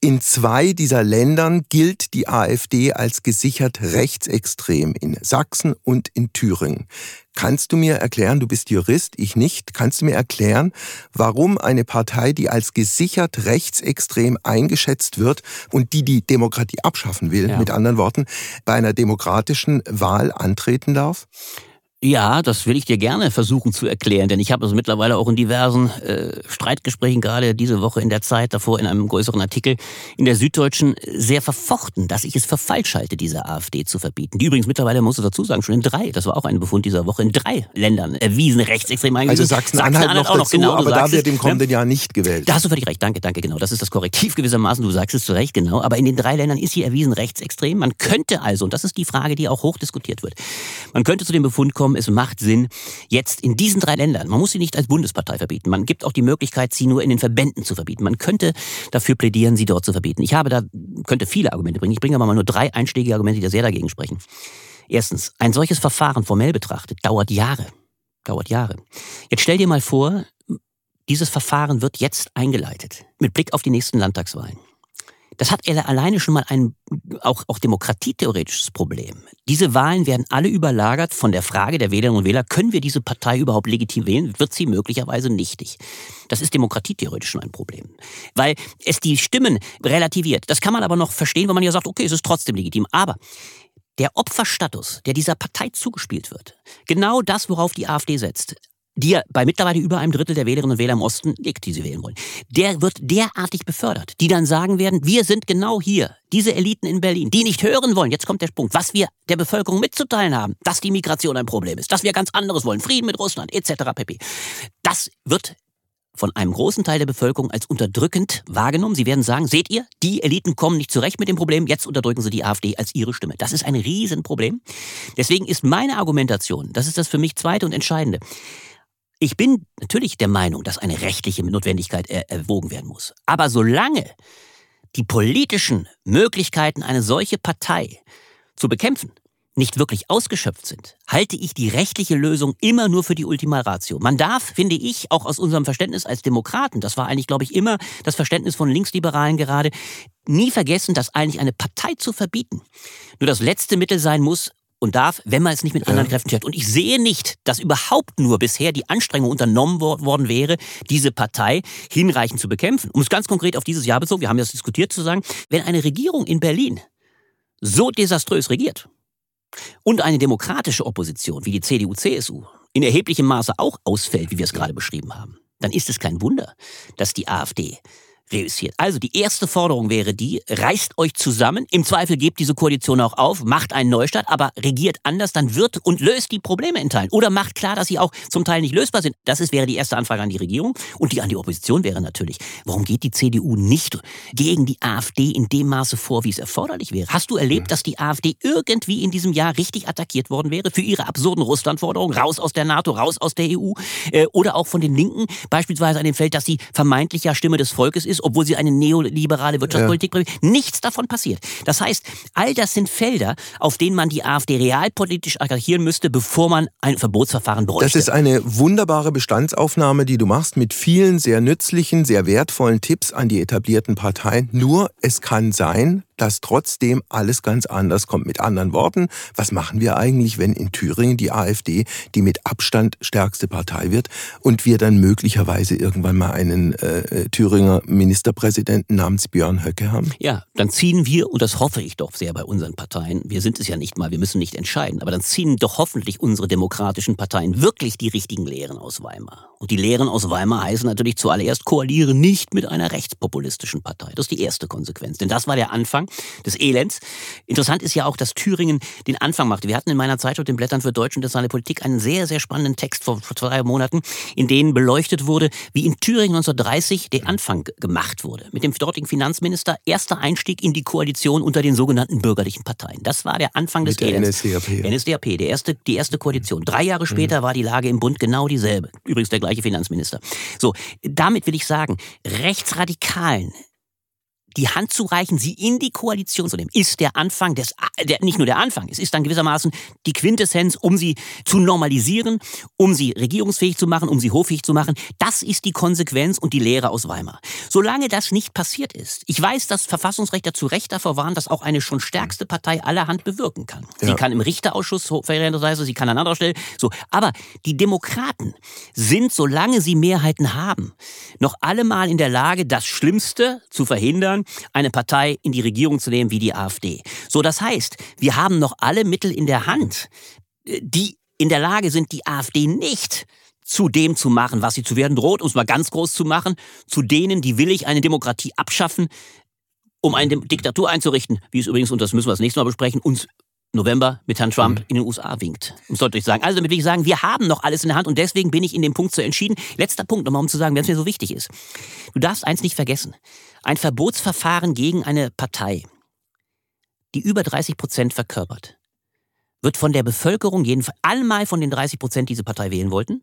In zwei dieser Ländern gilt die AfD als gesichert rechtsextrem, in Sachsen und in Thüringen. Kannst du mir erklären, du bist Jurist, ich nicht, kannst du mir erklären, warum eine Partei, die als gesichert rechtsextrem eingeschätzt wird und die die Demokratie abschaffen will, ja. mit anderen Worten, bei einer demokratischen Wahl antreten darf? Ja, das will ich dir gerne versuchen zu erklären, denn ich habe es mittlerweile auch in diversen äh, Streitgesprächen, gerade diese Woche in der Zeit, davor in einem größeren Artikel in der Süddeutschen, sehr verfochten, dass ich es für falsch halte, diese AfD zu verbieten. Die übrigens mittlerweile, muss ich dazu sagen, schon in drei, das war auch ein Befund dieser Woche, in drei Ländern erwiesen rechtsextrem eingewiesen. Also Sachsen-Anhalt Sachsen noch auch noch, dazu, genau, aber da wird im kommenden ne? Jahr nicht gewählt. Da hast du völlig recht, danke, danke, genau. Das ist das Korrektiv gewissermaßen, du sagst es zu Recht, genau. Aber in den drei Ländern ist hier erwiesen rechtsextrem. Man könnte also, und das ist die Frage, die auch hoch diskutiert wird, man könnte zu dem Befund kommen, es macht Sinn, jetzt in diesen drei Ländern, man muss sie nicht als Bundespartei verbieten, man gibt auch die Möglichkeit, sie nur in den Verbänden zu verbieten. Man könnte dafür plädieren, sie dort zu verbieten. Ich habe da, könnte viele Argumente bringen. Ich bringe aber mal nur drei einschlägige Argumente, die da sehr dagegen sprechen. Erstens, ein solches Verfahren formell betrachtet dauert Jahre. Dauert Jahre. Jetzt stell dir mal vor, dieses Verfahren wird jetzt eingeleitet, mit Blick auf die nächsten Landtagswahlen. Das hat alleine schon mal ein auch, auch demokratietheoretisches Problem. Diese Wahlen werden alle überlagert von der Frage der Wählerinnen und Wähler, können wir diese Partei überhaupt legitim wählen? Wird sie möglicherweise nichtig? Das ist demokratietheoretisch schon ein Problem. Weil es die Stimmen relativiert. Das kann man aber noch verstehen, wenn man ja sagt, okay, es ist trotzdem legitim. Aber der Opferstatus, der dieser Partei zugespielt wird, genau das, worauf die AfD setzt, die ja bei mittlerweile über einem Drittel der Wählerinnen und Wähler im Osten liegt, die sie wählen wollen, der wird derartig befördert, die dann sagen werden, wir sind genau hier, diese Eliten in Berlin, die nicht hören wollen, jetzt kommt der Punkt, was wir der Bevölkerung mitzuteilen haben, dass die Migration ein Problem ist, dass wir ganz anderes wollen, Frieden mit Russland etc. pp. Das wird von einem großen Teil der Bevölkerung als unterdrückend wahrgenommen. Sie werden sagen, seht ihr, die Eliten kommen nicht zurecht mit dem Problem, jetzt unterdrücken sie die AfD als ihre Stimme. Das ist ein Riesenproblem. Deswegen ist meine Argumentation, das ist das für mich zweite und entscheidende, ich bin natürlich der Meinung, dass eine rechtliche Notwendigkeit er erwogen werden muss. Aber solange die politischen Möglichkeiten, eine solche Partei zu bekämpfen, nicht wirklich ausgeschöpft sind, halte ich die rechtliche Lösung immer nur für die Ultima Ratio. Man darf, finde ich, auch aus unserem Verständnis als Demokraten, das war eigentlich, glaube ich, immer das Verständnis von Linksliberalen gerade, nie vergessen, dass eigentlich eine Partei zu verbieten nur das letzte Mittel sein muss, und darf, wenn man es nicht mit anderen ja. Kräften schafft. Und ich sehe nicht, dass überhaupt nur bisher die Anstrengung unternommen worden wäre, diese Partei hinreichend zu bekämpfen. Um es ganz konkret auf dieses Jahr bezogen, wir haben das diskutiert, zu sagen, wenn eine Regierung in Berlin so desaströs regiert und eine demokratische Opposition wie die CDU, CSU in erheblichem Maße auch ausfällt, wie wir es gerade beschrieben haben, dann ist es kein Wunder, dass die AfD reüssiert. Also die erste Forderung wäre die, reißt euch zusammen, im Zweifel gebt diese Koalition auch auf, macht einen Neustart, aber regiert anders, dann wird und löst die Probleme in Teilen. Oder macht klar, dass sie auch zum Teil nicht lösbar sind. Das ist, wäre die erste Anfrage an die Regierung. Und die an die Opposition wäre natürlich, warum geht die CDU nicht gegen die AfD in dem Maße vor, wie es erforderlich wäre? Hast du erlebt, dass die AfD irgendwie in diesem Jahr richtig attackiert worden wäre für ihre absurden Russlandforderungen, raus aus der NATO, raus aus der EU? Äh, oder auch von den Linken, beispielsweise an dem Feld, dass sie vermeintlich ja Stimme des Volkes ist, obwohl sie eine neoliberale Wirtschaftspolitik ja. Nichts davon passiert. Das heißt, all das sind Felder, auf denen man die AfD realpolitisch attackieren müsste, bevor man ein Verbotsverfahren bräuchte. Das ist eine wunderbare Bestandsaufnahme, die du machst mit vielen sehr nützlichen, sehr wertvollen Tipps an die etablierten Parteien. Nur es kann sein, dass trotzdem alles ganz anders kommt. Mit anderen Worten, was machen wir eigentlich, wenn in Thüringen die AfD die mit Abstand stärkste Partei wird und wir dann möglicherweise irgendwann mal einen äh, äh, Thüringer Ministerpräsidenten namens Björn Höcke haben? Ja, dann ziehen wir, und das hoffe ich doch sehr bei unseren Parteien, wir sind es ja nicht mal, wir müssen nicht entscheiden, aber dann ziehen doch hoffentlich unsere demokratischen Parteien wirklich die richtigen Lehren aus Weimar. Und die Lehren aus Weimar heißen natürlich zuallererst, koaliere nicht mit einer rechtspopulistischen Partei. Das ist die erste Konsequenz. Denn das war der Anfang des Elends. Interessant ist ja auch, dass Thüringen den Anfang machte. Wir hatten in meiner Zeitschrift den Blättern für Deutsch und internationale Politik einen sehr, sehr spannenden Text vor, vor zwei Monaten, in dem beleuchtet wurde, wie in Thüringen 1930 der Anfang gemacht wurde. Mit dem dortigen Finanzminister erster Einstieg in die Koalition unter den sogenannten bürgerlichen Parteien. Das war der Anfang des Mit der Elends. NSDAP. NSDAP, der erste, die erste Koalition. Drei Jahre später mhm. war die Lage im Bund genau dieselbe. Übrigens der gleiche Finanzminister. So, damit will ich sagen, Rechtsradikalen die Hand zu reichen, sie in die Koalition zu nehmen, ist der Anfang des, der, nicht nur der Anfang, es ist dann gewissermaßen die Quintessenz, um sie zu normalisieren, um sie regierungsfähig zu machen, um sie hoffähig zu machen. Das ist die Konsequenz und die Lehre aus Weimar. Solange das nicht passiert ist, ich weiß, dass Verfassungsrechter zu Recht davor waren, dass auch eine schon stärkste Partei allerhand bewirken kann. Ja. Sie kann im Richterausschuss, sie kann an anderer Stelle, so. Aber die Demokraten sind, solange sie Mehrheiten haben, noch allemal in der Lage, das Schlimmste zu verhindern, eine Partei in die Regierung zu nehmen wie die AfD. So, das heißt, wir haben noch alle Mittel in der Hand, äh, die in der Lage sind, die AfD nicht zu dem zu machen, was sie zu werden droht, um es mal ganz groß zu machen, zu denen, die willig eine Demokratie abschaffen, um eine Diktatur einzurichten, wie es übrigens, und das müssen wir das nächste Mal besprechen, uns November mit Herrn Trump mhm. in den USA winkt. Um sollte ich sagen. Also damit will ich sagen, wir haben noch alles in der Hand und deswegen bin ich in dem Punkt so entschieden. Letzter Punkt nochmal, um zu sagen, wenn es mir so wichtig ist. Du darfst eins nicht vergessen. Ein Verbotsverfahren gegen eine Partei, die über 30 Prozent verkörpert, wird von der Bevölkerung, jedenfalls allemal von den 30 Prozent, die diese Partei wählen wollten,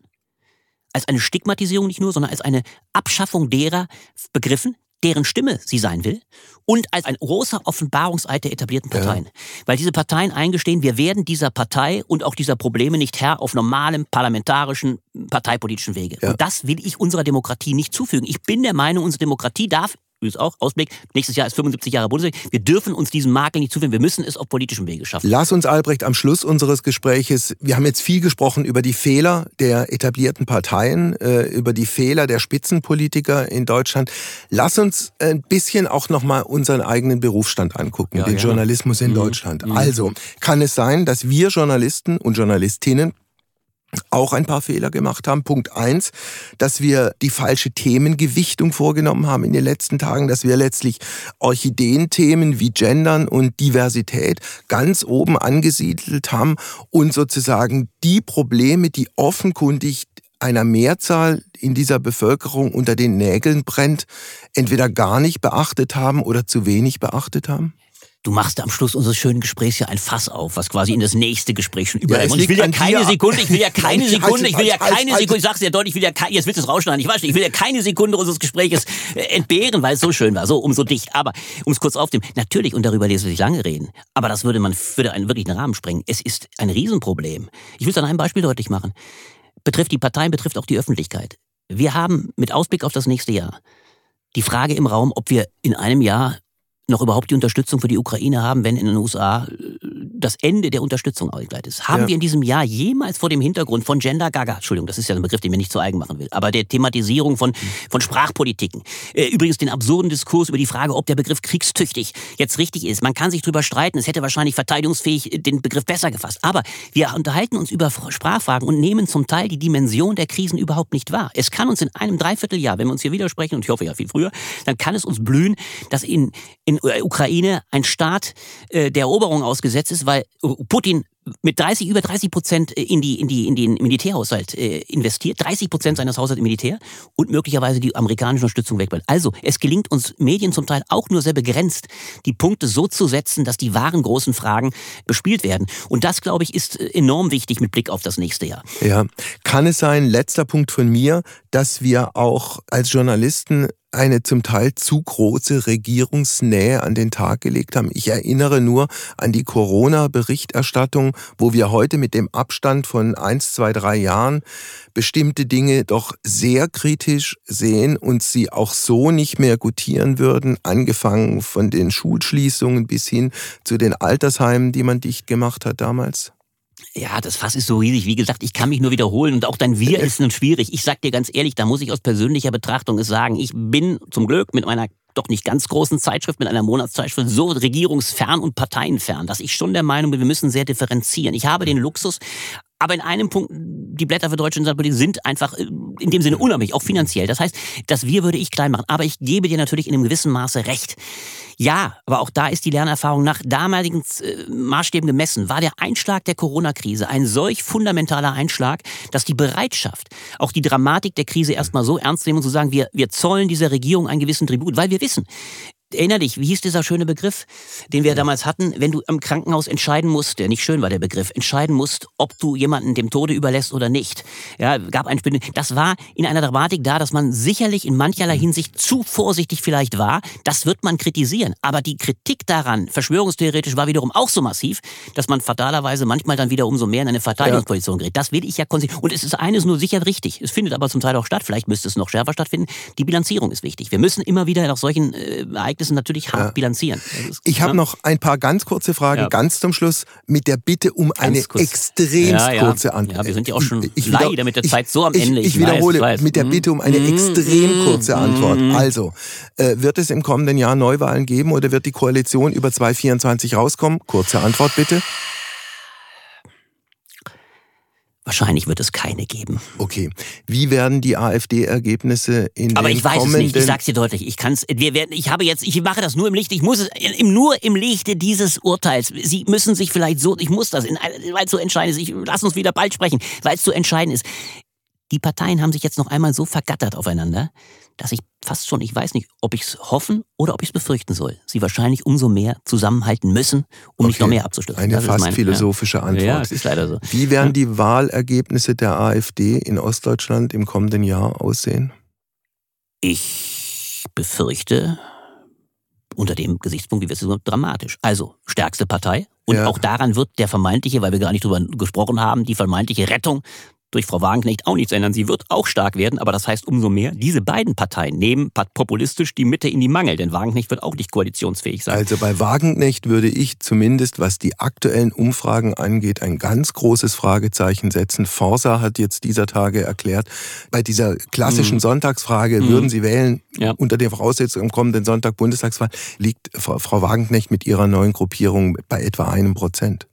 als eine Stigmatisierung nicht nur, sondern als eine Abschaffung derer begriffen, deren Stimme sie sein will und als ein großer Offenbarungseid der etablierten Parteien. Ja. Weil diese Parteien eingestehen, wir werden dieser Partei und auch dieser Probleme nicht Herr auf normalem parlamentarischen, parteipolitischen Wege. Ja. Und das will ich unserer Demokratie nicht zufügen. Ich bin der Meinung, unsere Demokratie darf übrigens auch, Ausblick, nächstes Jahr ist 75 Jahre Bundesrepublik. Wir dürfen uns diesen Makel nicht zuführen. Wir müssen es auf politischem Wege schaffen. Lass uns, Albrecht, am Schluss unseres Gespräches, wir haben jetzt viel gesprochen über die Fehler der etablierten Parteien, äh, über die Fehler der Spitzenpolitiker in Deutschland. Lass uns ein bisschen auch nochmal unseren eigenen Berufsstand angucken, ja, den ja. Journalismus in mhm. Deutschland. Mhm. Also, kann es sein, dass wir Journalisten und Journalistinnen auch ein paar Fehler gemacht haben. Punkt eins, dass wir die falsche Themengewichtung vorgenommen haben in den letzten Tagen, dass wir letztlich Orchideenthemen wie Gendern und Diversität ganz oben angesiedelt haben und sozusagen die Probleme, die offenkundig einer Mehrzahl in dieser Bevölkerung unter den Nägeln brennt, entweder gar nicht beachtet haben oder zu wenig beachtet haben? Du machst am Schluss unseres schönen Gesprächs ja ein Fass auf, was quasi in das nächste Gespräch schon überleitet. Ja, und ich will ja keine Sekunde, ich will ja keine Sekunde, ich will ja keine Sekunde, ich sag's ja deutlich, ich will ja keine, jetzt willst du es rausschneiden, ich weiß nicht, ich will ja keine Sekunde unseres Gesprächs äh, entbehren, weil es so schön war, so umso dicht. Aber um es kurz aufzunehmen, natürlich, und darüber lässt sich lange reden, aber das würde man, würde einen wirklichen Rahmen sprengen. Es ist ein Riesenproblem. Ich will es an einem Beispiel deutlich machen. Betrifft die Parteien, betrifft auch die Öffentlichkeit. Wir haben mit Ausblick auf das nächste Jahr die Frage im Raum, ob wir in einem Jahr noch überhaupt die Unterstützung für die Ukraine haben, wenn in den USA äh, das Ende der Unterstützung ausgleitet ist. Haben ja. wir in diesem Jahr jemals vor dem Hintergrund von Gender Gaga, Entschuldigung, das ist ja ein Begriff, den mir nicht zu eigen machen will, aber der Thematisierung von, von Sprachpolitiken, äh, übrigens den absurden Diskurs über die Frage, ob der Begriff kriegstüchtig jetzt richtig ist. Man kann sich drüber streiten, es hätte wahrscheinlich verteidigungsfähig äh, den Begriff besser gefasst. Aber wir unterhalten uns über Sprachfragen und nehmen zum Teil die Dimension der Krisen überhaupt nicht wahr. Es kann uns in einem Dreivierteljahr, wenn wir uns hier widersprechen, und ich hoffe ja viel früher, dann kann es uns blühen, dass in, in Ukraine ein Staat äh, der Eroberung ausgesetzt ist, weil Putin mit 30, über 30 Prozent in die, in die, in den Militärhaushalt äh, investiert, 30 Prozent seines Haushalts im Militär und möglicherweise die amerikanische Unterstützung wegbleibt. Also, es gelingt uns Medien zum Teil auch nur sehr begrenzt, die Punkte so zu setzen, dass die wahren großen Fragen bespielt werden. Und das, glaube ich, ist äh, enorm wichtig mit Blick auf das nächste Jahr. Ja, kann es sein, letzter Punkt von mir, dass wir auch als Journalisten eine zum Teil zu große Regierungsnähe an den Tag gelegt haben. Ich erinnere nur an die Corona-Berichterstattung, wo wir heute mit dem Abstand von eins, zwei, drei Jahren bestimmte Dinge doch sehr kritisch sehen und sie auch so nicht mehr gutieren würden, angefangen von den Schulschließungen bis hin zu den Altersheimen, die man dicht gemacht hat damals. Ja, das Fass ist so riesig. Wie gesagt, ich kann mich nur wiederholen und auch dein Wir ist nun schwierig. Ich sag dir ganz ehrlich, da muss ich aus persönlicher Betrachtung es sagen. Ich bin zum Glück mit meiner doch nicht ganz großen Zeitschrift, mit einer Monatszeitschrift so regierungsfern und parteienfern, dass ich schon der Meinung bin, wir müssen sehr differenzieren. Ich habe den Luxus, aber in einem Punkt, die Blätter für deutsche Politik sind einfach äh, in dem Sinne unabhängig, auch finanziell. Das heißt, das Wir würde ich klein machen. Aber ich gebe dir natürlich in einem gewissen Maße recht. Ja, aber auch da ist die Lernerfahrung nach damaligen äh, Maßstäben gemessen. War der Einschlag der Corona-Krise ein solch fundamentaler Einschlag, dass die Bereitschaft, auch die Dramatik der Krise erstmal so ernst nehmen und zu sagen, wir, wir zollen dieser Regierung einen gewissen Tribut, weil wir wissen, Erinner dich, wie hieß dieser schöne Begriff, den wir damals hatten, wenn du im Krankenhaus entscheiden musst, der nicht schön war der Begriff, entscheiden musst, ob du jemanden dem Tode überlässt oder nicht. Ja, gab ein Das war in einer Dramatik da, dass man sicherlich in mancherlei Hinsicht zu vorsichtig vielleicht war. Das wird man kritisieren. Aber die Kritik daran, verschwörungstheoretisch, war wiederum auch so massiv, dass man fatalerweise manchmal dann wieder umso mehr in eine Verteidigungsposition gerät. Das will ich ja konsequent. Und es ist eines nur sicher richtig. Es findet aber zum Teil auch statt. Vielleicht müsste es noch schärfer stattfinden. Die Bilanzierung ist wichtig. Wir müssen immer wieder nach solchen äh, Ereignissen natürlich hart ja. bilanzieren. Ist, ich habe noch ein paar ganz kurze Fragen, ja. ganz zum Schluss, mit der Bitte um ganz eine kurz. extremst ja, kurze Antwort. Ja, wir sind ja auch schon ich, leider mit der Zeit so am Ende. Ich, ich, ich wiederhole weiß, mit der. Bitte um eine mhm. extrem kurze mhm. Antwort. Also, äh, wird es im kommenden Jahr Neuwahlen geben oder wird die Koalition über 2024 rauskommen? Kurze Antwort bitte. Wahrscheinlich wird es keine geben. Okay. Wie werden die AfD-Ergebnisse in Aber den ich weiß es nicht. Ich sag's dir deutlich. Ich kann's. Wir werden. Ich habe jetzt. Ich mache das nur im Licht. Ich muss es im, nur im Lichte dieses Urteils. Sie müssen sich vielleicht so. Ich muss das, weil es so entscheidend ist. Ich, lass uns wieder bald sprechen, weil es so entscheidend ist. Die Parteien haben sich jetzt noch einmal so vergattert aufeinander, dass ich fast schon, ich weiß nicht, ob ich es hoffen oder ob ich es befürchten soll. Sie wahrscheinlich umso mehr zusammenhalten müssen, um okay. nicht noch mehr abzustürzen. Eine das fast mein, philosophische ja. Antwort. Ja, ist leider so. Wie werden die Wahlergebnisse der AfD in Ostdeutschland im kommenden Jahr aussehen? Ich befürchte, unter dem Gesichtspunkt, wie wir es so dramatisch. Also stärkste Partei. Und ja. auch daran wird der vermeintliche, weil wir gar nicht drüber gesprochen haben, die vermeintliche Rettung durch Frau Wagenknecht auch nichts ändern. Sie wird auch stark werden, aber das heißt umso mehr, diese beiden Parteien nehmen populistisch die Mitte in die Mangel, denn Wagenknecht wird auch nicht koalitionsfähig sein. Also bei Wagenknecht würde ich zumindest, was die aktuellen Umfragen angeht, ein ganz großes Fragezeichen setzen. Forsa hat jetzt dieser Tage erklärt, bei dieser klassischen mhm. Sonntagsfrage, mhm. würden Sie wählen, ja. unter der Voraussetzung am kommenden Sonntag Bundestagswahl, liegt Frau Wagenknecht mit ihrer neuen Gruppierung bei etwa einem Prozent.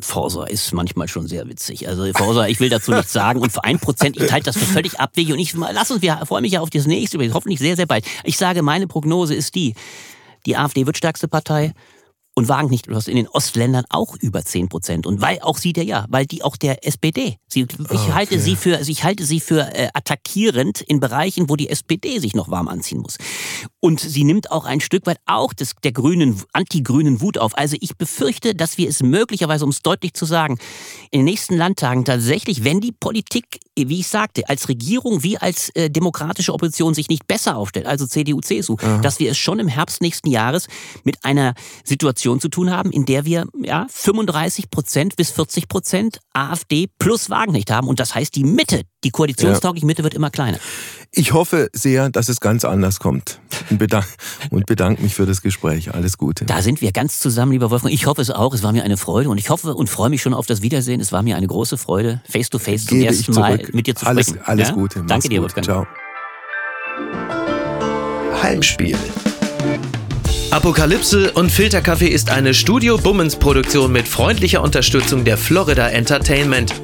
Forsa ist manchmal schon sehr witzig. Also Forsa, ich will dazu nichts sagen. Und für ein Prozent, ich halte das für völlig abwegig. Und ich lass uns, wir freuen mich ja auf das nächste, hoffentlich sehr, sehr bald. Ich sage, meine Prognose ist die, die AfD wird stärkste Partei und Wagenknecht du hast in den Ostländern auch über 10 Prozent. Und weil auch sie der ja, weil die auch der SPD. Sie, ich okay. halte sie für, ich halte sie für äh, attackierend in Bereichen, wo die SPD sich noch warm anziehen muss. Und sie nimmt auch ein Stück weit auch des, der grünen, anti-grünen Wut auf. Also ich befürchte, dass wir es möglicherweise, um es deutlich zu sagen, in den nächsten Landtagen tatsächlich, wenn die Politik, wie ich sagte, als Regierung wie als äh, demokratische Opposition sich nicht besser aufstellt, also CDU, CSU, Aha. dass wir es schon im Herbst nächsten Jahres mit einer Situation zu tun haben, in der wir ja 35 Prozent bis 40 Prozent AfD plus Wagenknecht haben. Und das heißt, die Mitte, die koalitionstaugliche Mitte wird immer kleiner. Ich hoffe sehr, dass es ganz anders kommt und, bedank und bedanke mich für das Gespräch. Alles Gute. Da sind wir ganz zusammen, lieber Wolfgang. Ich hoffe es auch. Es war mir eine Freude und ich hoffe und freue mich schon auf das Wiedersehen. Es war mir eine große Freude, face to face zum ersten Mal mit dir zu alles, sprechen. Alles ja? Gute. Danke dir, Wolfgang. Ciao. Heimspiel. Apokalypse und Filterkaffee ist eine Studio Bummens Produktion mit freundlicher Unterstützung der Florida Entertainment.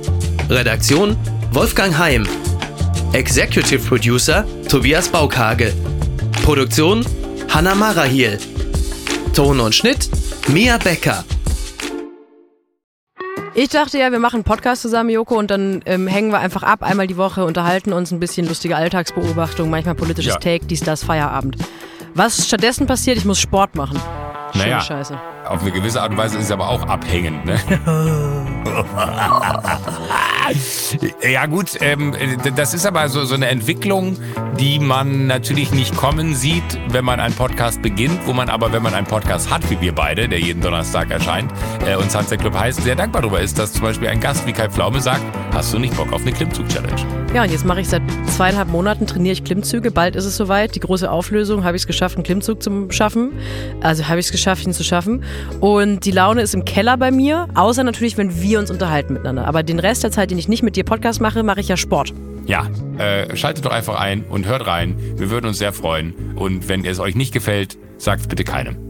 Redaktion Wolfgang Heim. Executive Producer Tobias Baukage. Produktion Hanna Marahiel. Ton und Schnitt Mia Becker. Ich dachte ja, wir machen einen Podcast zusammen, Joko, und dann ähm, hängen wir einfach ab, einmal die Woche, unterhalten uns ein bisschen lustige Alltagsbeobachtung, manchmal politisches ja. Take, dies, das, Feierabend. Was stattdessen passiert, ich muss Sport machen. Schöne naja, Scheiße. Auf eine gewisse Art und Weise ist es aber auch abhängend. Ne? ja gut, ähm, das ist aber so, so eine Entwicklung, die man natürlich nicht kommen sieht, wenn man einen Podcast beginnt, wo man aber, wenn man einen Podcast hat, wie wir beide, der jeden Donnerstag erscheint, äh, und Sunset Club heißt, sehr dankbar darüber ist, dass zum Beispiel ein Gast wie Kai Pflaume sagt, hast du nicht Bock auf eine Klimmzug-Challenge? Ja, und jetzt mache ich seit zweieinhalb Monaten, trainiere ich Klimmzüge. Bald ist es soweit. Die große Auflösung, habe ich es geschafft, einen Klimmzug zu schaffen. Also habe ich es geschafft, ihn zu schaffen. Und die Laune ist im Keller bei mir, außer natürlich, wenn wir uns unterhalten miteinander. Aber den Rest der Zeit, den ich nicht mit dir Podcast mache, mache ich ja Sport. Ja, äh, schaltet doch einfach ein und hört rein. Wir würden uns sehr freuen. Und wenn es euch nicht gefällt, sagt es bitte keinem.